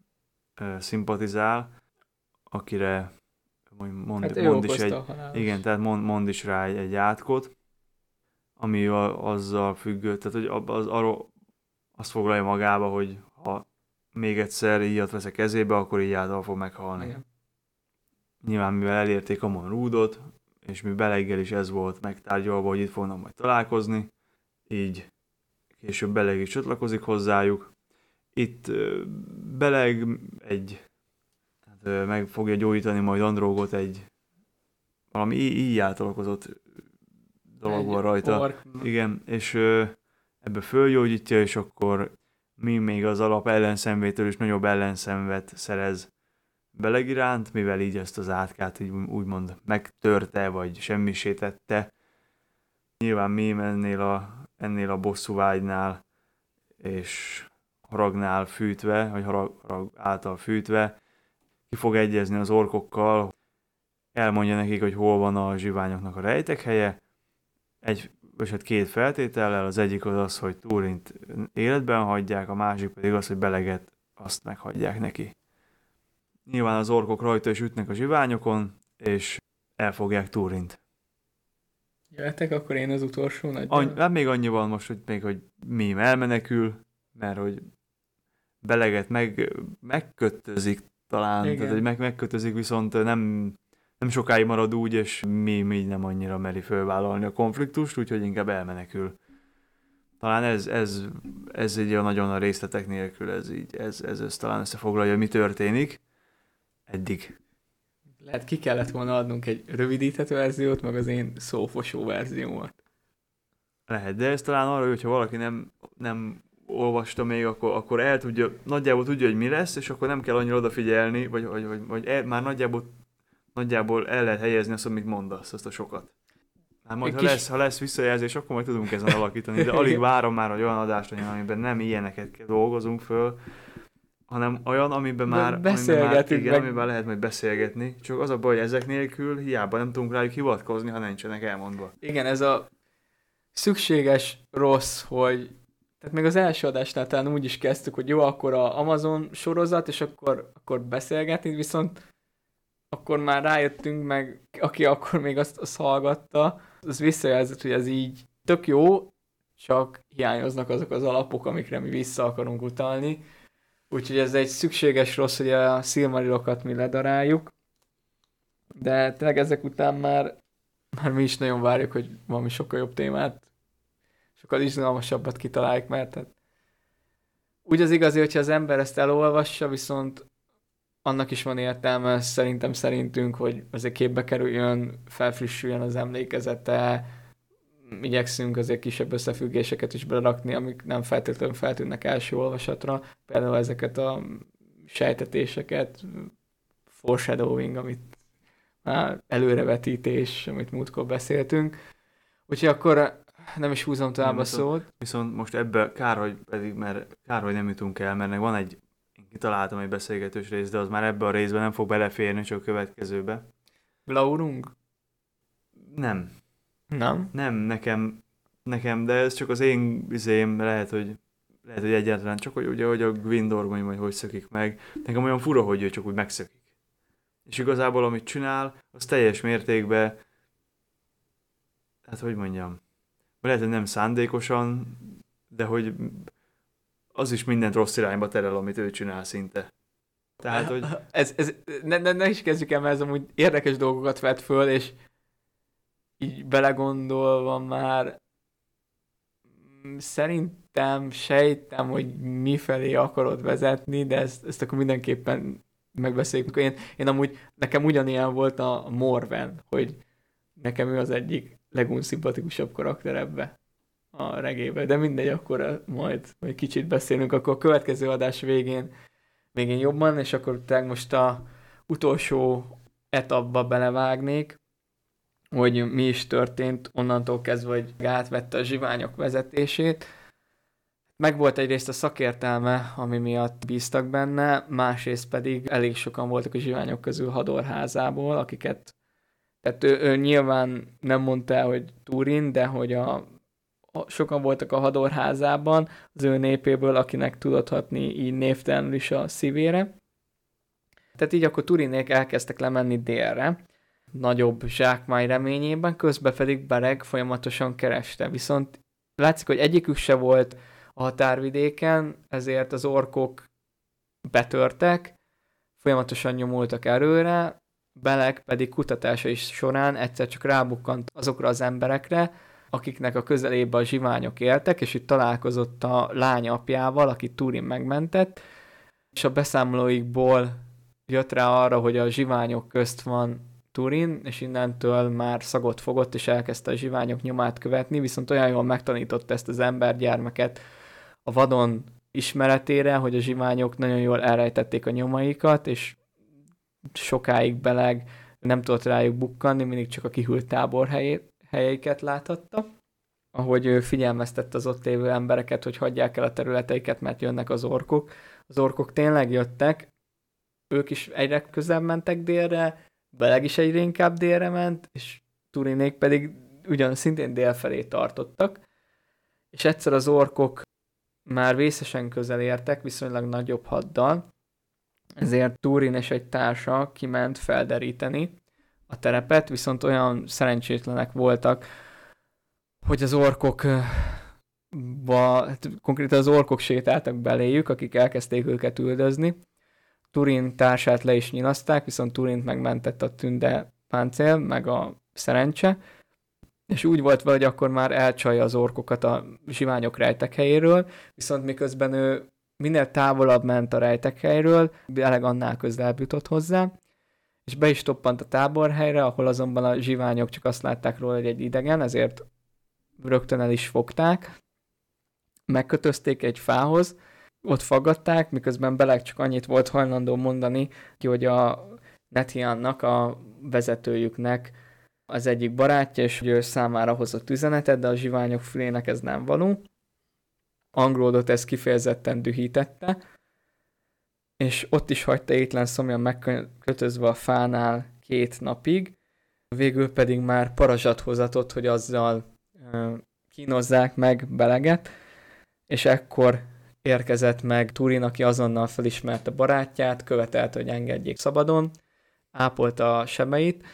ö, szimpatizál, akire mond, mond,
Hát
mond is egy, igen, tehát mond, mond is rá egy, egy átkot, ami a, azzal függő, tehát hogy az, arról azt foglalja magába, hogy ha még egyszer íjat vesz a kezébe, akkor így által fog meghalni.
Igen.
Nyilván mivel elérték a Rúdot, és mi Beleggel is ez volt megtárgyalva, hogy itt fognak majd találkozni, így később Beleg is csatlakozik hozzájuk. Itt Beleg egy, hát, meg fogja gyógyítani majd Andrógot egy valami így átalakozott dolog van rajta.
Ork.
Igen, és ebbe fölgyógyítja, és akkor mi még az alap ellenszenvétől is nagyobb ellenszenvet szerez Beleg iránt, mivel így ezt az átkát így úgymond megtörte, vagy semmisítette. Nyilván mi ennél a, ennél a bosszú vágynál és haragnál fűtve, vagy harag, harag által fűtve, ki fog egyezni az orkokkal, elmondja nekik, hogy hol van a zsiványoknak a rejtek helye, egy, vagy hát két feltétellel, az egyik az az, hogy Túrint életben hagyják, a másik pedig az, hogy beleget azt meghagyják neki. Nyilván az orkok rajta is ütnek a zsiványokon, és elfogják Túrint.
Jöhetek, akkor én az utolsó nagy.
Any, hát még annyi van most, hogy még, hogy Mím elmenekül, mert hogy beleget meg, megkötözik talán, Igen. tehát hogy meg, megkötözik, viszont nem, nem sokáig marad úgy, és mi így nem annyira meri fölvállalni a konfliktust, úgyhogy inkább elmenekül. Talán ez, ez, ez egy olyan nagyon a részletek nélkül, ez így, ez, ez, ez talán összefoglalja, mi történik eddig.
Lehet ki kellett volna adnunk egy rövidített verziót, meg az én szófosó verziómat.
Lehet, de ez talán arra, hogyha valaki nem, nem olvasta még, akkor, akkor el tudja, nagyjából tudja, hogy mi lesz, és akkor nem kell annyira odafigyelni, vagy, vagy, vagy, vagy el, már nagyjából, nagyjából el lehet helyezni azt, amit mondasz, azt a sokat. Hát majd, ha, kis... lesz, ha lesz visszajelzés, akkor majd tudunk ezen alakítani, de alig [laughs] várom már, hogy olyan adást legyen, amiben nem ilyeneket dolgozunk föl, hanem olyan, amiben már, amiben, már igen, meg... amiben lehet majd beszélgetni. Csak az a baj, hogy ezek nélkül hiába nem tudunk rájuk hivatkozni, ha nincsenek elmondva.
Igen, ez a szükséges rossz, hogy tehát még az első adásnál talán úgy is kezdtük, hogy jó, akkor a Amazon sorozat, és akkor, akkor beszélgetni, viszont akkor már rájöttünk, meg aki akkor még azt, azt hallgatta, az visszajelzett, hogy ez így tök jó, csak hiányoznak azok az alapok, amikre mi vissza akarunk utalni. Úgyhogy ez egy szükséges rossz, hogy a Silmarilokat mi ledaráljuk. De tényleg ezek után már, már mi is nagyon várjuk, hogy valami sokkal jobb témát sokkal izgalmasabbat kitaláljuk, mert hát úgy az igazi, hogyha az ember ezt elolvassa, viszont annak is van értelme, szerintem szerintünk, hogy azért képbe kerüljön, felfrissüljön az emlékezete, igyekszünk azért kisebb összefüggéseket is berakni, amik nem feltétlenül feltűnnek első olvasatra, például ezeket a sejtetéseket, foreshadowing, amit már előrevetítés, amit múltkor beszéltünk. Úgyhogy akkor nem is húzom tovább a szót.
Viszont most ebbe kár, hogy pedig, mert kár, hogy nem jutunk el, mert van egy, én kitaláltam egy beszélgetős rész, de az már ebbe a részbe nem fog beleférni, csak a következőbe.
Glaurung?
Nem.
Nem?
Nem, nekem, nekem, de ez csak az én izém, lehet, hogy lehet, hogy egyáltalán csak, hogy ugye, hogy a Gwindorgon vagy hogy szökik meg. Nekem olyan fura, hogy ő csak úgy megszökik. És igazából, amit csinál, az teljes mértékben, hát hogy mondjam, lehet, hogy nem szándékosan, de hogy az is mindent rossz irányba terel, amit ő csinál szinte.
Tehát, hogy... Ez, ez, ne, ne, ne is kezdjük el, mert ez amúgy érdekes dolgokat vet föl, és így belegondolva már szerintem sejtem, hogy mifelé akarod vezetni, de ezt, ezt akkor mindenképpen megbeszéljük. Én, én amúgy, nekem ugyanilyen volt a Morven, hogy nekem ő az egyik legunszimpatikusabb karakter ebbe a regébe, de mindegy, akkor majd, majd kicsit beszélünk, akkor a következő adás végén végén jobban, és akkor tényleg most a utolsó etapba belevágnék, hogy mi is történt onnantól kezdve, hogy átvette a zsiványok vezetését. Meg volt egyrészt a szakértelme, ami miatt bíztak benne, másrészt pedig elég sokan voltak a zsiványok közül Hadorházából, akiket tehát ő, ő nyilván nem mondta el, hogy Turin, de hogy a, a, sokan voltak a hadorházában az ő népéből, akinek tudathatni így névtelenül is a szívére. Tehát így akkor Turinék elkezdtek lemenni délre, nagyobb zsákmány reményében, közben pedig Bereg folyamatosan kereste. Viszont látszik, hogy egyikük se volt a határvidéken, ezért az orkok betörtek, folyamatosan nyomultak erőre, Belek pedig kutatásai során egyszer csak rábukkant azokra az emberekre, akiknek a közelébe a zsiványok éltek, és itt találkozott a lány apjával, aki Turin megmentett, és a beszámolóikból jött rá arra, hogy a zsiványok közt van Turin, és innentől már szagot fogott, és elkezdte a zsiványok nyomát követni, viszont olyan jól megtanította ezt az embergyermeket a vadon ismeretére, hogy a zsiványok nagyon jól elrejtették a nyomaikat, és sokáig beleg nem tudott rájuk bukkanni, mindig csak a kihűlt tábor helyét, helyeiket láthatta. ahogy ő figyelmeztette az ott lévő embereket, hogy hagyják el a területeiket, mert jönnek az orkok. Az orkok tényleg jöttek, ők is egyre közelebb mentek délre, Beleg is egyre inkább délre ment, és Turinék pedig ugyan szintén dél felé tartottak, és egyszer az orkok már vészesen közel értek, viszonylag nagyobb haddal, ezért Turin és egy társa kiment felderíteni a terepet, viszont olyan szerencsétlenek voltak, hogy az orkok ba, hát konkrétan az orkok sétáltak beléjük, akik elkezdték őket üldözni. Turin társát le is nyilazták, viszont Turint megmentett a tünde páncél, meg a szerencse, és úgy volt vele, hogy akkor már elcsalja az orkokat a zsiványok rejtek helyéről, viszont miközben ő minél távolabb ment a rejtek helyről, eleg annál közelebb jutott hozzá, és be is toppant a táborhelyre, ahol azonban a zsiványok csak azt látták róla, hogy egy idegen, ezért rögtön el is fogták, megkötözték egy fához, ott faggatták, miközben Beleg csak annyit volt hajlandó mondani, hogy a Netiannak, a vezetőjüknek az egyik barátja, és hogy ő számára hozott üzenetet, de a zsiványok fülének ez nem való. Angródot ez kifejezetten dühítette, és ott is hagyta étlen szomjan megkötözve a fánál két napig, végül pedig már parazsat hozatott, hogy azzal kínozzák meg beleget, és ekkor érkezett meg Turin, aki azonnal felismerte barátját, követelte, hogy engedjék szabadon, ápolta a sebeit.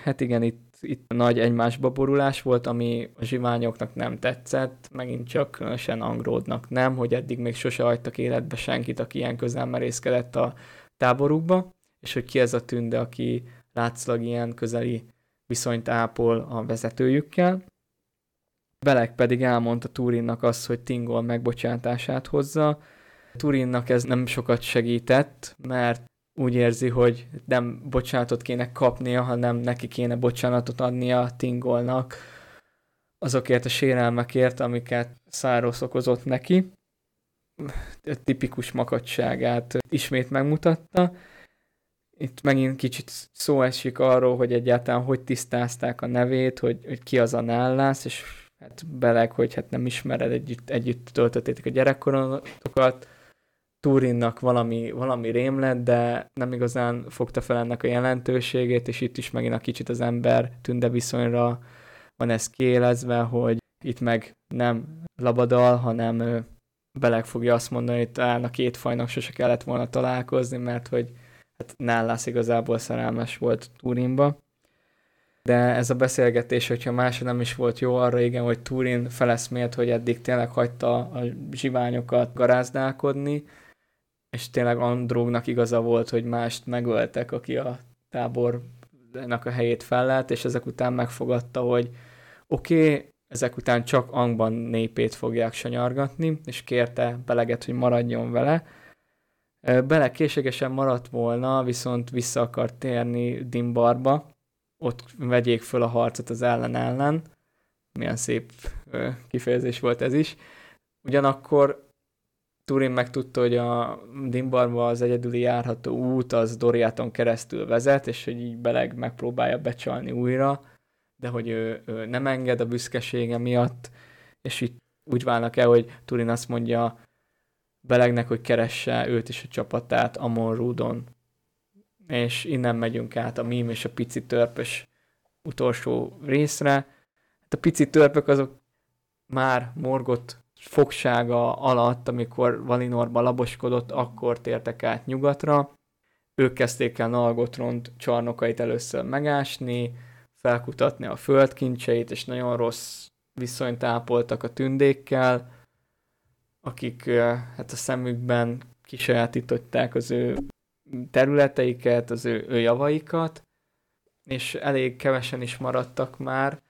Hát igen, itt, itt nagy egymásba borulás volt, ami a zsiványoknak nem tetszett, megint csak különösen Angródnak nem, hogy eddig még sose hagytak életbe senkit, aki ilyen közel merészkedett a táborukba, és hogy ki ez a tünde, aki látszlag ilyen közeli viszonyt ápol a vezetőjükkel. Belek pedig elmondta Turinnak azt, hogy Tingol megbocsátását hozza. Turinnak ez nem sokat segített, mert úgy érzi, hogy nem bocsánatot kéne kapnia, hanem neki kéne bocsánatot adnia Tingolnak azokért a sérelmekért, amiket Száros okozott neki. A tipikus makadságát ismét megmutatta. Itt megint kicsit szó esik arról, hogy egyáltalán hogy tisztázták a nevét, hogy, hogy ki az a Nállász, és hát beleg, hogy hát nem ismered, együtt, együtt töltöttétek a gyerekkorotokat, Turinnak valami, valami rém lett, de nem igazán fogta fel ennek a jelentőségét, és itt is megint a kicsit az ember tünde viszonyra van ez kiélezve, hogy itt meg nem labadal, hanem Beleg fogja azt mondani, hogy talán a két fajnak sose kellett volna találkozni, mert hogy hát Nállász igazából szerelmes volt Turinba. De ez a beszélgetés, hogyha másra nem is volt jó, arra igen, hogy Turin feleszmélt, hogy eddig tényleg hagyta a zsiványokat garázdálkodni, és tényleg Andrógnak igaza volt, hogy mást megöltek, aki a tábornak a helyét fellelt, és ezek után megfogadta, hogy oké, okay, ezek után csak Angban népét fogják sanyargatni, és kérte Beleget, hogy maradjon vele. Bele készségesen maradt volna, viszont vissza akart térni Dimbarba, ott vegyék föl a harcot az ellen ellen. Milyen szép kifejezés volt ez is. Ugyanakkor Turin megtudta, hogy a Dimbarba az egyedüli járható út az Doriaton keresztül vezet, és hogy így Beleg megpróbálja becsalni újra, de hogy ő, ő nem enged a büszkesége miatt, és így úgy válnak el, hogy Turin azt mondja Belegnek, hogy keresse őt és a csapatát Amon Rudon és innen megyünk át a mím és a pici törpös utolsó részre. Hát a pici törpök azok már morgott fogsága alatt, amikor Valinorba laboskodott, akkor tértek át nyugatra. Ők kezdték el Nalgotront csarnokait először megásni, felkutatni a földkincseit, és nagyon rossz viszonyt ápoltak a tündékkel, akik hát a szemükben kisajátították az ő területeiket, az ő, ő javaikat, és elég kevesen is maradtak már.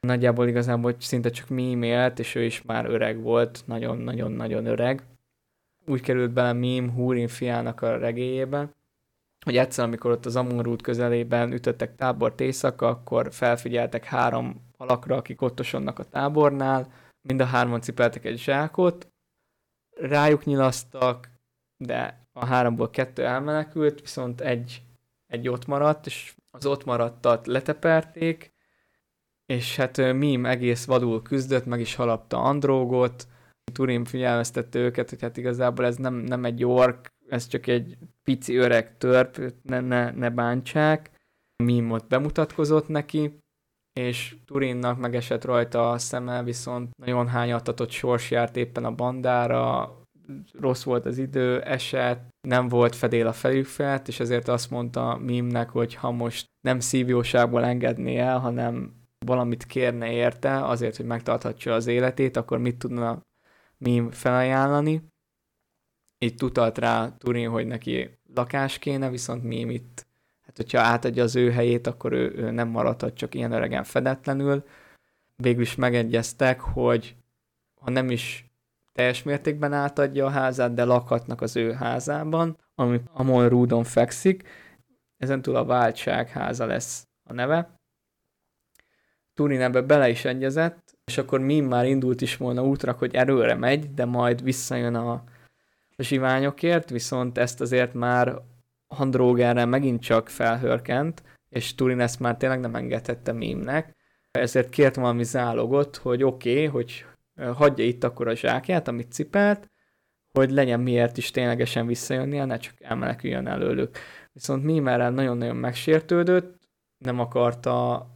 Nagyjából igazából szinte csak Mím élt, és ő is már öreg volt, nagyon-nagyon-nagyon öreg. Úgy került bele Mím Húrin fiának a regéjébe, hogy egyszer, amikor ott az Amurút közelében ütöttek tábort éjszaka, akkor felfigyeltek három alakra, akik ottosonnak a tábornál, mind a hárman cipeltek egy zsákot, rájuk nyilasztak, de a háromból kettő elmenekült, viszont egy, egy ott maradt, és az ott maradtat leteperték, és hát Mím egész vadul küzdött, meg is halapta Andrógot, Turin figyelmeztette őket, hogy hát igazából ez nem, nem egy ork, ez csak egy pici öreg törp, ne, ne, ne bántsák. Mím ott bemutatkozott neki, és Turinnak megesett rajta a szeme, viszont nagyon hányatatott sors járt éppen a bandára, rossz volt az idő, esett, nem volt fedél a fejük felett, és ezért azt mondta Mimnek, hogy ha most nem szívjóságból engedné el, hanem valamit kérne érte, azért, hogy megtarthatja az életét, akkor mit tudna Mim felajánlani. Így tutalt rá Turin, hogy neki lakás kéne, viszont Mim itt, hát hogyha átadja az ő helyét, akkor ő, ő nem maradhat csak ilyen öregen fedetlenül. Végül is megegyeztek, hogy ha nem is teljes mértékben átadja a házát, de lakhatnak az ő házában, ami Amon Rúdon fekszik. Ezen túl a váltság háza lesz a neve. Turin ebbe bele is egyezett, és akkor Mim már indult is volna útra, hogy erőre megy, de majd visszajön a zsiványokért, viszont ezt azért már Handrógerre megint csak felhörkent, és Turin ezt már tényleg nem engedhette Mimnek, ezért kért valami zálogot, hogy oké, okay, hogy hagyja itt akkor a zsákját, amit cipelt, hogy legyen miért is ténylegesen visszajönnie, ne csak elmeneküljön előlük. Viszont Mimerrel nagyon-nagyon megsértődött, nem akarta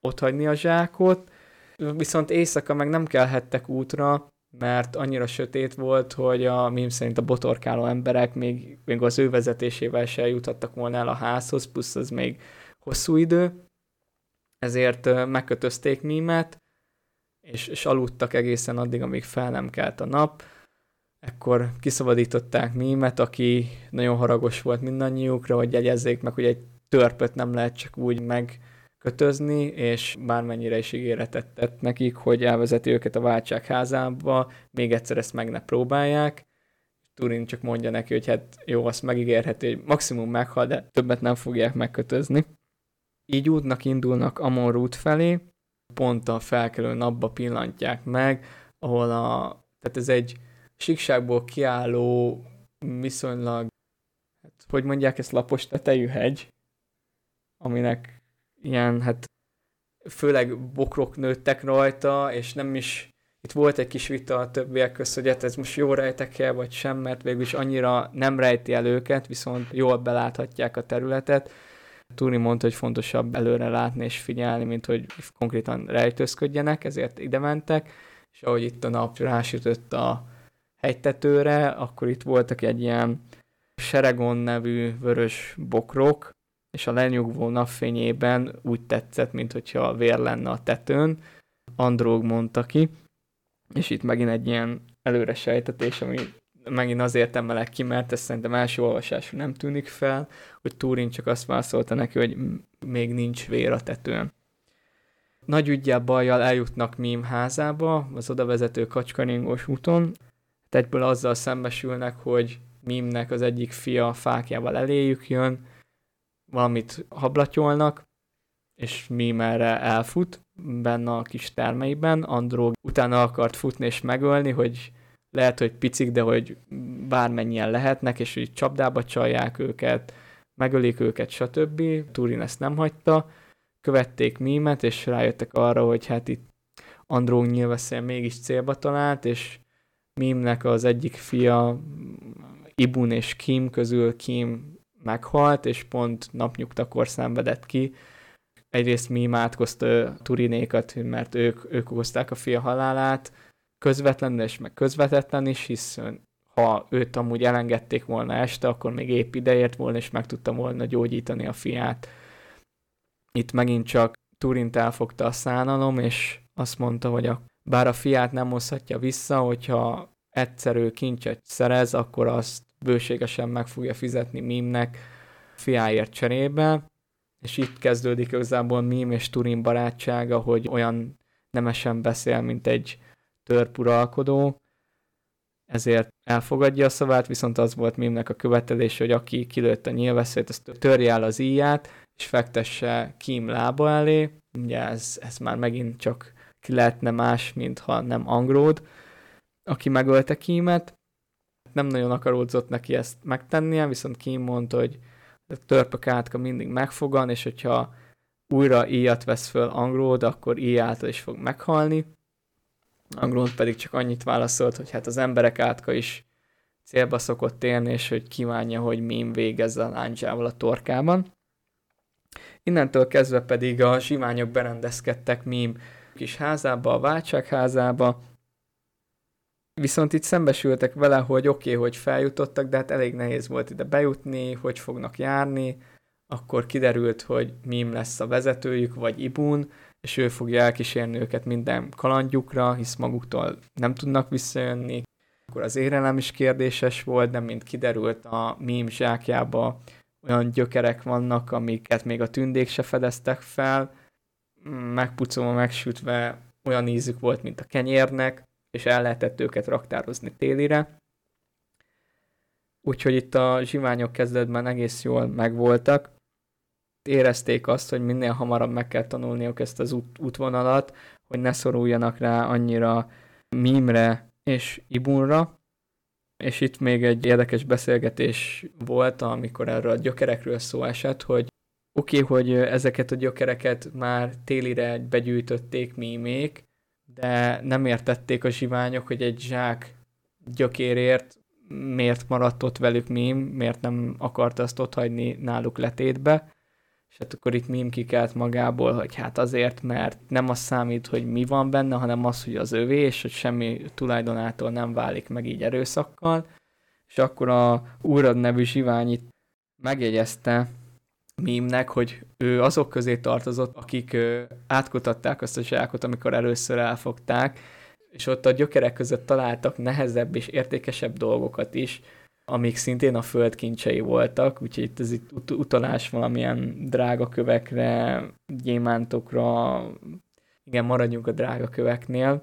otthagyni a zsákot, viszont éjszaka meg nem kelhettek útra, mert annyira sötét volt, hogy a mém szerint a botorkáló emberek még, még az ő vezetésével se juthattak volna el a házhoz, plusz az még hosszú idő, ezért megkötözték Mímet, és, és aludtak egészen addig, amíg fel nem kelt a nap. Ekkor kiszabadították Mímet, aki nagyon haragos volt mindannyiukra, hogy jegyezzék meg, hogy egy törpöt nem lehet csak úgy megkötözni, és bármennyire is ígéretet tett nekik, hogy elvezeti őket a váltság házába, még egyszer ezt meg ne próbálják. Turin csak mondja neki, hogy hát jó, azt megígérheti, hogy maximum meghal, de többet nem fogják megkötözni. Így útnak indulnak Amon Root felé, pont a felkelő napba pillantják meg, ahol a, tehát ez egy síkságból kiálló, viszonylag, hát, hogy mondják ezt, lapos tetejű hegy, aminek ilyen, hát főleg bokrok nőttek rajta, és nem is, itt volt egy kis vita a többiek közt, hogy hát ez most jó rejtek el, vagy sem, mert végül is annyira nem rejti el őket, viszont jól beláthatják a területet, Turi mondta, hogy fontosabb előre látni és figyelni, mint hogy konkrétan rejtőzködjenek, ezért ide mentek, és ahogy itt a nap rásütött a hegytetőre, akkor itt voltak egy ilyen Seregon nevű vörös bokrok, és a lenyugvó napfényében úgy tetszett, mint hogyha vér lenne a tetőn. Andróg mondta ki, és itt megint egy ilyen előre sejtetés, ami megint azért emelek ki, mert ez szerintem első olvasású nem tűnik fel, hogy Turin csak azt válaszolta neki, hogy még nincs vér a tetőn. Nagy ügyjel bajjal eljutnak Mím házába, az oda vezető kacskaringós úton. Hát egyből azzal szembesülnek, hogy Mimnek az egyik fia fákjával eléjük jön, valamit hablatyolnak, és Mím erre elfut benne a kis termeiben. Andró utána akart futni és megölni, hogy lehet, hogy picik, de hogy bármennyien lehetnek, és hogy csapdába csalják őket, megölik őket, stb. Turin ezt nem hagyta, követték mímet, és rájöttek arra, hogy hát itt Andró nyilveszél mégis célba talált, és Mimnek az egyik fia, Ibun és Kim közül Kim meghalt, és pont napnyugtakor szenvedett ki. Egyrészt Mim átkozta Turinékat, mert ők, ők okozták a fia halálát, közvetlenül és meg közvetetlen is, hiszen ha őt amúgy elengedték volna este, akkor még épp ideért volna, és meg tudta volna gyógyítani a fiát. Itt megint csak Turint elfogta a szánalom, és azt mondta, hogy a, bár a fiát nem hozhatja vissza, hogyha egyszerű kincset szerez, akkor azt bőségesen meg fogja fizetni Mimnek fiáért cserébe, és itt kezdődik igazából Mim és Turin barátsága, hogy olyan nemesen beszél, mint egy törpuralkodó, ezért elfogadja a szavát, viszont az volt Mimnek a követelés, hogy aki kilőtt a nyilvesszőt, azt törje el az íját, és fektesse Kim lába elé. Ugye ez, ez már megint csak ki lehetne más, mintha nem Angród, aki megölte Kimet. Nem nagyon akaródzott neki ezt megtennie, viszont Kim mondta, hogy a törpök átka mindig megfogan, és hogyha újra íjat vesz föl Angród, akkor íj által is fog meghalni. Angród pedig csak annyit válaszolt, hogy hát az emberek átka is célba szokott élni, és hogy kívánja, hogy Mím végezze a láncsával a torkában. Innentől kezdve pedig a zsiványok berendezkedtek Mím kis házába, a váltságházába, Viszont itt szembesültek vele, hogy oké, okay, hogy feljutottak, de hát elég nehéz volt ide bejutni, hogy fognak járni, akkor kiderült, hogy Mim lesz a vezetőjük, vagy Ibun, és ő fogja elkísérni őket minden kalandjukra, hisz maguktól nem tudnak visszajönni. Akkor az érelem is kérdéses volt, de mint kiderült a Mim zsákjába olyan gyökerek vannak, amiket még a tündék se fedeztek fel, megpucolva, megsütve olyan ízük volt, mint a kenyérnek, és el lehetett őket raktározni télire. Úgyhogy itt a zsiványok kezdetben egész jól megvoltak. Érezték azt, hogy minél hamarabb meg kell tanulniuk ezt az út, útvonalat, hogy ne szoruljanak rá annyira Mimre és Ibunra. És itt még egy érdekes beszélgetés volt, amikor erről a gyökerekről szó esett, hogy oké, okay, hogy ezeket a gyökereket már télire begyűjtötték mímék, de nem értették a zsiványok, hogy egy zsák gyökérért miért maradt ott velük mím, miért nem akarta azt ott hagyni náluk letétbe, és hát akkor itt mím kikelt magából, hogy hát azért, mert nem az számít, hogy mi van benne, hanem az, hogy az övé, és hogy semmi tulajdonától nem válik meg így erőszakkal, és akkor a Úrad nevű zsivány itt megjegyezte mímnek, hogy ő azok közé tartozott, akik átkutatták azt a zsákot, amikor először elfogták, és ott a gyökerek között találtak nehezebb és értékesebb dolgokat is, amik szintén a földkincsei voltak, úgyhogy itt ez itt ut- utalás valamilyen drága kövekre, gyémántokra, igen, maradjunk a drága köveknél.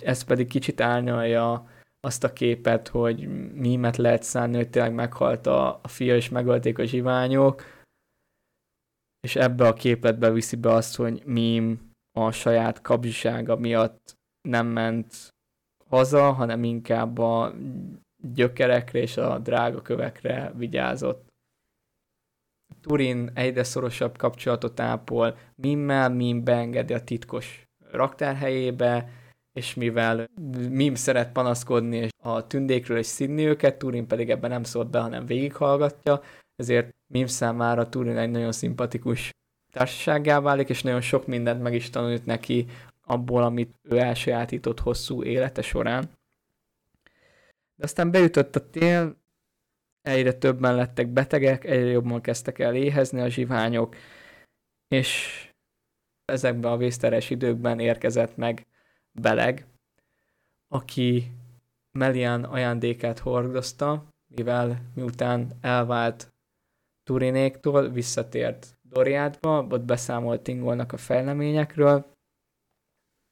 Ez pedig kicsit árnyalja azt a képet, hogy mímet lehet szánni, hogy tényleg meghalt a, a fia, és megölték a zsiványok, és ebbe a képletbe viszi be azt, hogy Mím a saját kapzsisága miatt nem ment haza, hanem inkább a gyökerekre és a drága kövekre vigyázott. Turin egyre szorosabb kapcsolatot ápol Mimmel, Mim beengedi a titkos raktárhelyébe, és mivel Mim szeret panaszkodni a tündékről és szidni őket, Turin pedig ebben nem szólt be, hanem végighallgatja, ezért Mim számára Turin egy nagyon szimpatikus társasággá válik, és nagyon sok mindent meg is tanult neki abból, amit ő elsajátított hosszú élete során. De aztán beütött a tél, egyre többen lettek betegek, egyre jobban kezdtek el éhezni a zsiványok, és ezekben a vészteres időkben érkezett meg Beleg, aki Melian ajándékát hordozta, mivel miután elvált Turinéktól, visszatért Doriátba, ott beszámolt Tingolnak a fejleményekről,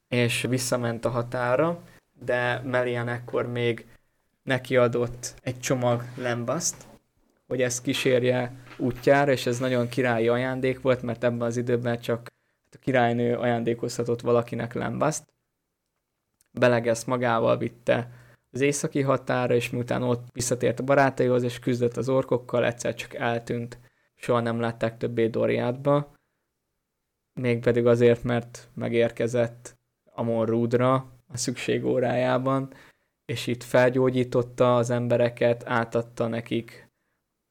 és visszament a határa, de Melian ekkor még neki adott egy csomag lembaszt, hogy ezt kísérje útjára, és ez nagyon királyi ajándék volt, mert ebben az időben csak a királynő ajándékozhatott valakinek lembaszt. Belegesz magával vitte az északi határa, és miután ott visszatért a barátaihoz, és küzdött az orkokkal, egyszer csak eltűnt. Soha nem látták többé Doriátba, mégpedig azért, mert megérkezett Amon Rúdra a szükség órájában, és itt felgyógyította az embereket, átadta nekik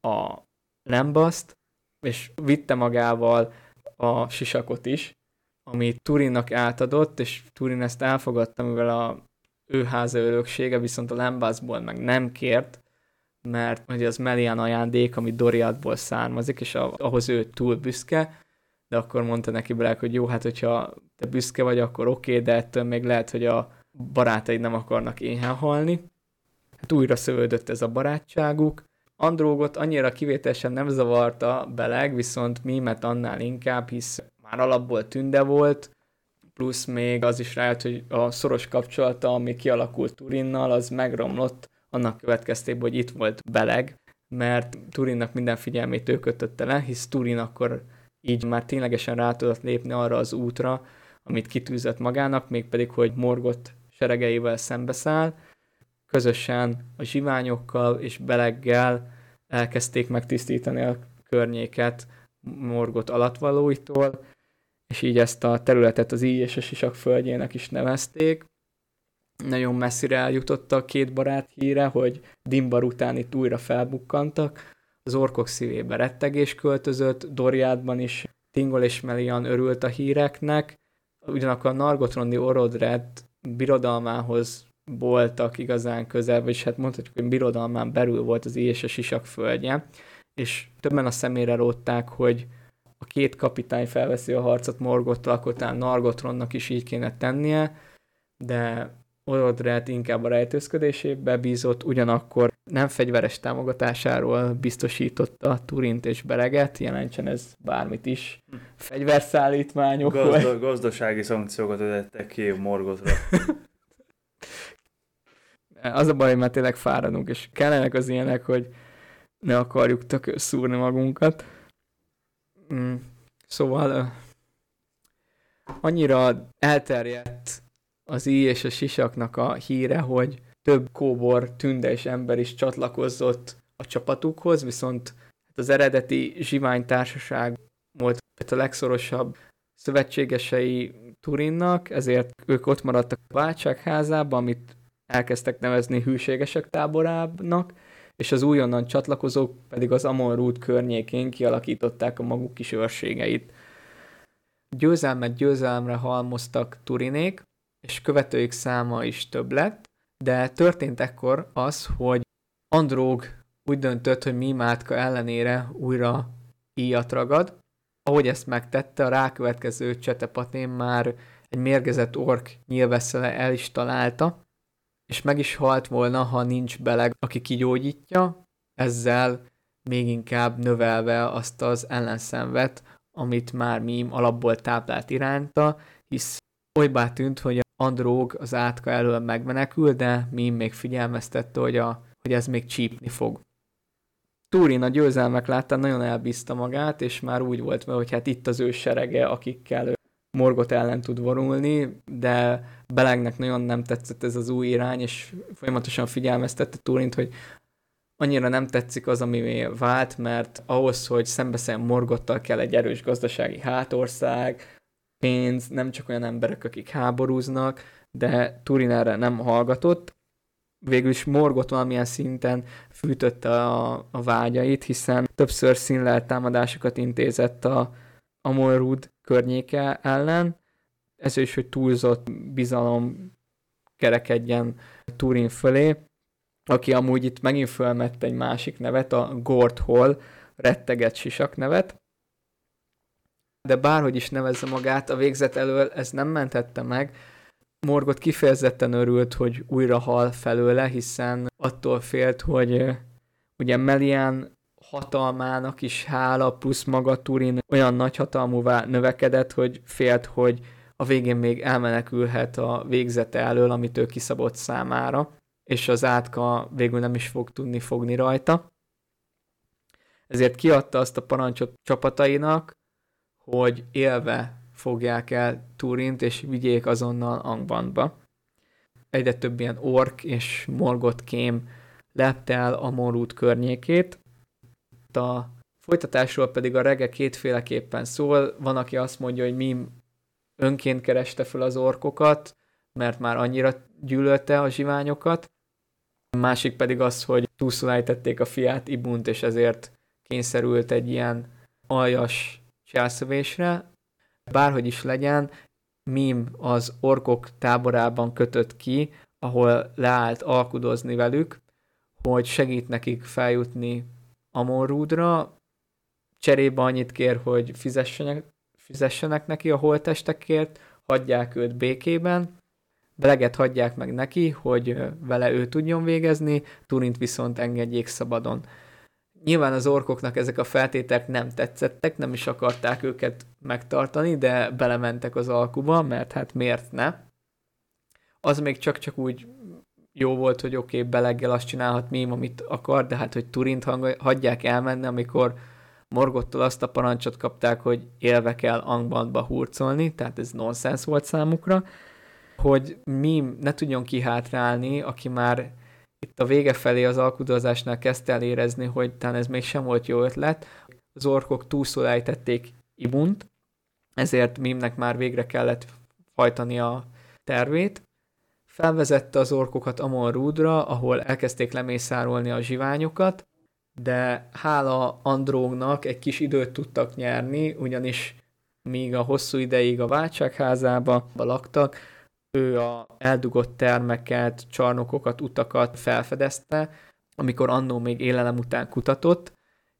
a lembaszt, és vitte magával a sisakot is, amit Turinnak átadott, és Turin ezt elfogadta, mivel a ő háza öröksége, viszont a Lambaszból meg nem kért, mert ugye az Melian ajándék, ami Doriatból származik, és ahhoz ő túl büszke, de akkor mondta neki Black, hogy jó, hát hogyha te büszke vagy, akkor oké, okay, de ettől még lehet, hogy a barátaid nem akarnak éhen halni. Hát újra szövődött ez a barátságuk. Andrógot annyira kivételesen nem zavarta Beleg, viszont Mimet annál inkább, hisz már alapból tünde volt, plusz még az is rájött, hogy a szoros kapcsolata, ami kialakult Turinnal, az megromlott annak következtében, hogy itt volt Beleg, mert Turinnak minden figyelmét ő kötötte le, hisz Turin akkor így már ténylegesen rá tudott lépni arra az útra, amit kitűzött magának, mégpedig, hogy Morgot seregeivel szembeszáll, közösen a zsiványokkal és Beleggel elkezdték megtisztítani a környéket Morgot alatvalóitól, és így ezt a területet az íj és a sisak földjének is nevezték. Nagyon messzire eljutott a két barát híre, hogy Dimbar után itt újra felbukkantak. Az orkok szívébe rettegés költözött, Doriádban is Tingol és Melian örült a híreknek, ugyanakkor Nargotrondi Orodred birodalmához voltak igazán közel, vagyis hát mondhatjuk, hogy birodalmán belül volt az és a sisak földje, és többen a szemére rótták, hogy a két kapitány felveszi a harcot Morgottal, akkor talán Nargotronnak is így kéne tennie, de Orodred inkább a rejtőzködésébe bízott, ugyanakkor nem fegyveres támogatásáról biztosította Turint és Bereget, jelentsen ez bármit is. Fegyverszállítmányok.
Gazda, gazdasági szankciókat ödettek ki Morgotra. [laughs]
az a baj, mert tényleg fáradunk, és kellenek az ilyenek, hogy ne akarjuk tök szúrni magunkat. Mm, szóval annyira elterjedt az íj és a sisaknak a híre, hogy több kóbor, tünde ember is csatlakozott a csapatukhoz, viszont hát az eredeti zsivány társaság volt a legszorosabb szövetségesei Turinnak, ezért ők ott maradtak a váltságházában, amit elkezdtek nevezni hűségesek táborának, és az újonnan csatlakozók pedig az Amon Root környékén kialakították a maguk kis őrségeit. Győzelmet győzelemre halmoztak Turinék, és követőik száma is több lett, de történt ekkor az, hogy Andróg úgy döntött, hogy Mimátka ellenére újra íjat ragad. Ahogy ezt megtette, a rákövetkező csetepatén már egy mérgezett ork nyilveszele el is találta, és meg is halt volna, ha nincs beleg, aki kigyógyítja, ezzel még inkább növelve azt az ellenszenvet, amit már mím alapból táplált iránta, hisz olybá tűnt, hogy Andróg az átka elől megmenekül, de Mim még figyelmeztette, hogy, a, hogy ez még csípni fog. Túrin a győzelmek láttán nagyon elbízta magát, és már úgy volt vele, hogy hát itt az ő serege, akikkel Morgot ellen tud vonulni, de Belegnek nagyon nem tetszett ez az új irány, és folyamatosan figyelmeztette Túrint, hogy annyira nem tetszik az, ami vált, mert ahhoz, hogy szembeszálljon Morgottal kell egy erős gazdasági hátország, pénz, nem csak olyan emberek, akik háborúznak, de Turin erre nem hallgatott. Végül is Morgot valamilyen szinten fűtötte a, a vágyait, hiszen többször színlelt támadásokat intézett a Amorud környéke ellen, ez is, hogy túlzott bizalom kerekedjen Turin fölé, aki amúgy itt megint fölmett egy másik nevet, a Gord Hall retteget sisak nevet, de bárhogy is nevezze magát, a végzet elől ez nem mentette meg. Morgot kifejezetten örült, hogy újra hal felőle, hiszen attól félt, hogy ugye Melian hatalmának is hála, plusz maga Turin olyan nagy hatalmúvá növekedett, hogy félt, hogy a végén még elmenekülhet a végzete elől, amit ő kiszabott számára, és az átka végül nem is fog tudni fogni rajta. Ezért kiadta azt a parancsot csapatainak, hogy élve fogják el Turint, és vigyék azonnal Angbandba. Egyre több ilyen ork és morgott kém lepte el a Morút környékét. A folytatásról pedig a rege kétféleképpen szól. Van, aki azt mondja, hogy Mim önként kereste fel az orkokat, mert már annyira gyűlölte a zsiványokat. A másik pedig az, hogy túlszulejtették a fiát Ibunt, és ezért kényszerült egy ilyen aljas cselszövésre. Bárhogy is legyen, Mim az orkok táborában kötött ki, ahol leállt alkudozni velük, hogy segít nekik feljutni Amorrúdra, cserébe annyit kér, hogy fizessenek, fizessenek neki a holtestekért, hagyják őt békében, Beleget hagyják meg neki, hogy vele ő tudjon végezni, Turint viszont engedjék szabadon. Nyilván az orkoknak ezek a feltételek nem tetszettek, nem is akarták őket megtartani, de belementek az alkuba, mert hát miért ne? Az még csak-csak úgy jó volt, hogy oké, okay, beleggel azt csinálhat mém, amit akar, de hát, hogy Turint hagyják elmenni, amikor Morgottól azt a parancsot kapták, hogy élve kell Angbandba hurcolni, tehát ez nonsens volt számukra, hogy Mim ne tudjon kihátrálni, aki már itt a vége felé az alkudozásnál kezdte el érezni, hogy talán ez még sem volt jó ötlet, az orkok túlszól ejtették Ibunt, ezért Mimnek már végre kellett hajtani a tervét. Felvezette az orkokat Amon Rúdra, ahol elkezdték lemészárolni a zsiványokat, de hála Andrógnak egy kis időt tudtak nyerni, ugyanis míg a hosszú ideig a váltságházába laktak, ő a eldugott termeket, csarnokokat, utakat felfedezte, amikor annó még élelem után kutatott,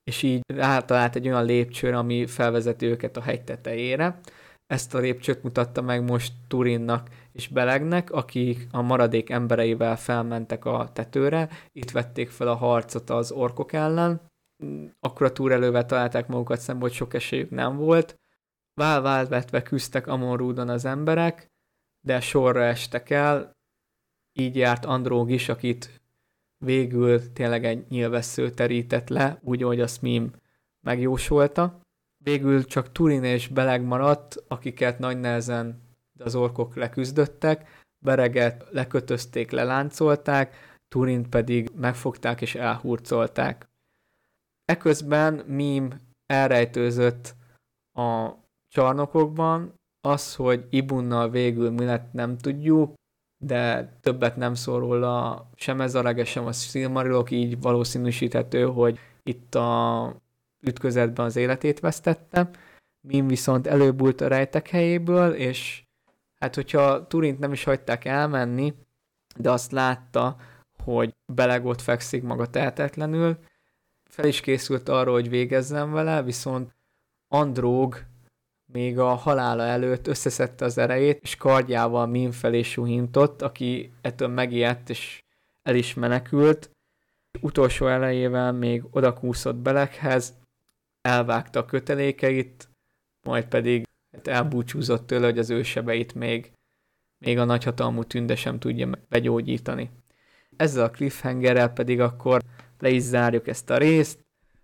és így rátalált egy olyan lépcsőre, ami felvezeti őket a hegy tetejére. Ezt a lépcsőt mutatta meg most Turinnak és Belegnek, akik a maradék embereivel felmentek a tetőre, itt vették fel a harcot az orkok ellen, akkor a túrelővel találták magukat szembe, hogy sok esélyük nem volt. Válválvetve küzdtek Amon az emberek, de sorra estek el, így járt Andróg is, akit végül tényleg egy nyilvessző terített le, úgy, ahogy azt Mim megjósolta. Végül csak Turin és Beleg maradt, akiket nagy nehezen az orkok leküzdöttek, Bereget lekötözték, leláncolták, Turint pedig megfogták és elhurcolták. Eközben Mim elrejtőzött a csarnokokban, az, hogy Ibunnal végül mi lett, nem tudjuk, de többet nem szól róla sem ez a rege, sem a Silmarilok, így valószínűsíthető, hogy itt a ütközetben az életét vesztette. Mim viszont előbújt a rejtek helyéből, és hát hogyha Turint nem is hagyták elmenni, de azt látta, hogy belegott fekszik maga tehetetlenül, fel is készült arra, hogy végezzen vele, viszont Andróg még a halála előtt összeszedte az erejét, és kardjával Min felé suhintott, aki ettől megijedt, és el is menekült. Utolsó elejével még odakúszott Belekhez, elvágta a kötelékeit, majd pedig hát elbúcsúzott tőle, hogy az ő sebeit még, még a nagyhatalmú tünde sem tudja begyógyítani. Ezzel a cliffhangerrel pedig akkor le is zárjuk ezt a részt.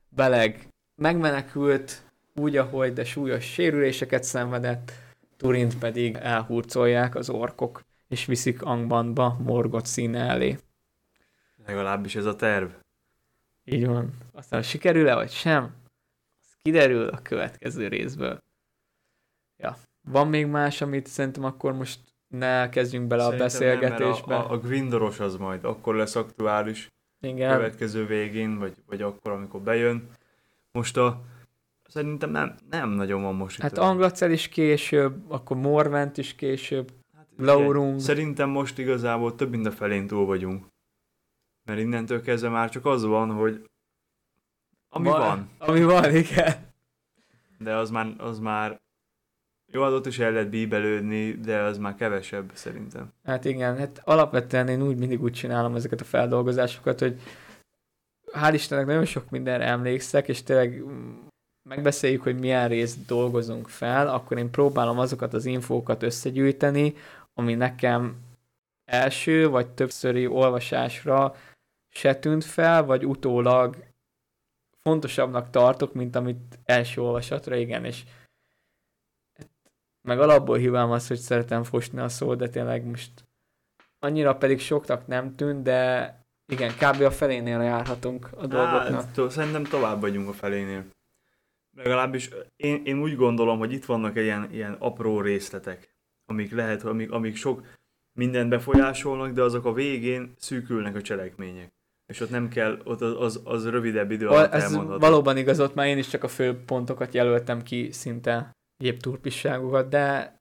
Beleg megmenekült, úgy, ahogy, de súlyos sérüléseket szenvedett, Turint pedig elhurcolják az orkok, és viszik Angbanba morgot színe elé.
Legalábbis ez a terv.
Így van. Aztán sikerül-e, vagy sem, az kiderül a következő részből. Ja. Van még más, amit szerintem akkor most ne kezdjünk bele szerintem a beszélgetésbe.
Nem, a, a, a Gwindoros az majd akkor lesz aktuális. Igen. Következő végén, vagy, vagy akkor, amikor bejön. Most a Szerintem nem, nem nagyon van most.
Hát Anglacel is később, akkor Morvent is később, hát, Laurung.
Szerintem most igazából több mint a felén túl vagyunk. Mert innentől kezdve már csak az van, hogy ami van. van.
Ami van, igen.
De az már, az már jó, adott is el lehet bíbelődni, de az már kevesebb szerintem.
Hát igen, hát alapvetően én úgy mindig úgy csinálom ezeket a feldolgozásokat, hogy hál' Istennek nagyon sok mindenre emlékszek, és tényleg megbeszéljük, hogy milyen részt dolgozunk fel, akkor én próbálom azokat az infókat összegyűjteni, ami nekem első vagy többszöri olvasásra se tűnt fel, vagy utólag fontosabbnak tartok, mint amit első olvasatra, igen, és meg alapból hívám azt, hogy szeretem fosni a szót, de tényleg most annyira pedig soknak nem tűnt, de igen, kb. a felénél járhatunk a dolgoknak.
Hát, szerintem tovább vagyunk a felénél. Legalábbis én, én úgy gondolom, hogy itt vannak ilyen, ilyen apró részletek, amik lehet, amik, amik sok mindent befolyásolnak, de azok a végén szűkülnek a cselekmények. És ott nem kell, ott az, az, az rövidebb idő alatt
Ez elmondható. valóban igaz, ott már én is csak a fő pontokat jelöltem ki, szinte egyéb turpisságokat, de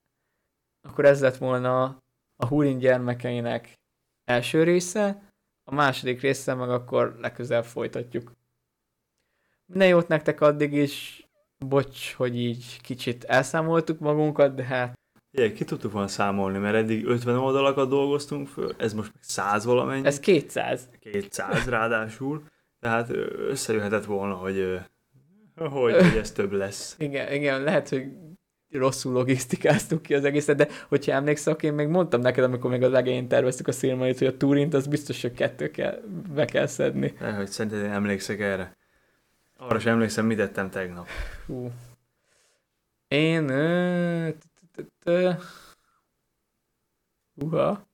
akkor ez lett volna a Hurin gyermekeinek első része, a második része meg akkor legközelebb folytatjuk. Minden jót nektek addig is, bocs, hogy így kicsit elszámoltuk magunkat, de hát...
Igen, ki tudtuk volna számolni, mert eddig 50 oldalakat dolgoztunk föl, ez most meg 100 valamennyi.
Ez 200.
200 [laughs] ráadásul, tehát összejöhetett volna, hogy, hogy, hogy ez több lesz.
Igen, igen, lehet, hogy rosszul logisztikáztuk ki az egészet, de hogyha emlékszel, akkor én még mondtam neked, amikor még az legején terveztük a szilmait, hogy a Turint, az biztos, hogy kettő kell, be kell szedni.
De, hogy szerinted emlékszek erre. Arra sem emlékszem, mit ettem tegnap.
Hú. Én... Uha.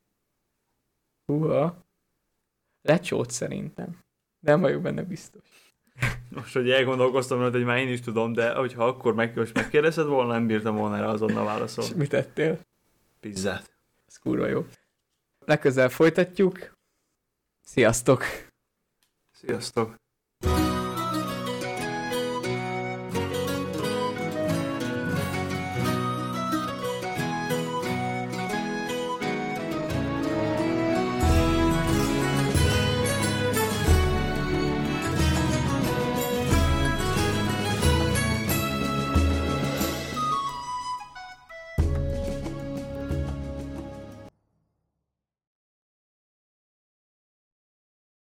Uha. Lecsót szerintem. Nem vagyok benne biztos.
Most, hogy elgondolkoztam, hogy már én is tudom, de hogyha akkor meg, most megkérdezed volna, nem bírtam volna erre azonnal
És
válaszolni.
mit ettél?
Pizzát.
Ez kurva jó. Legközelebb folytatjuk. Sziasztok!
Sziasztok!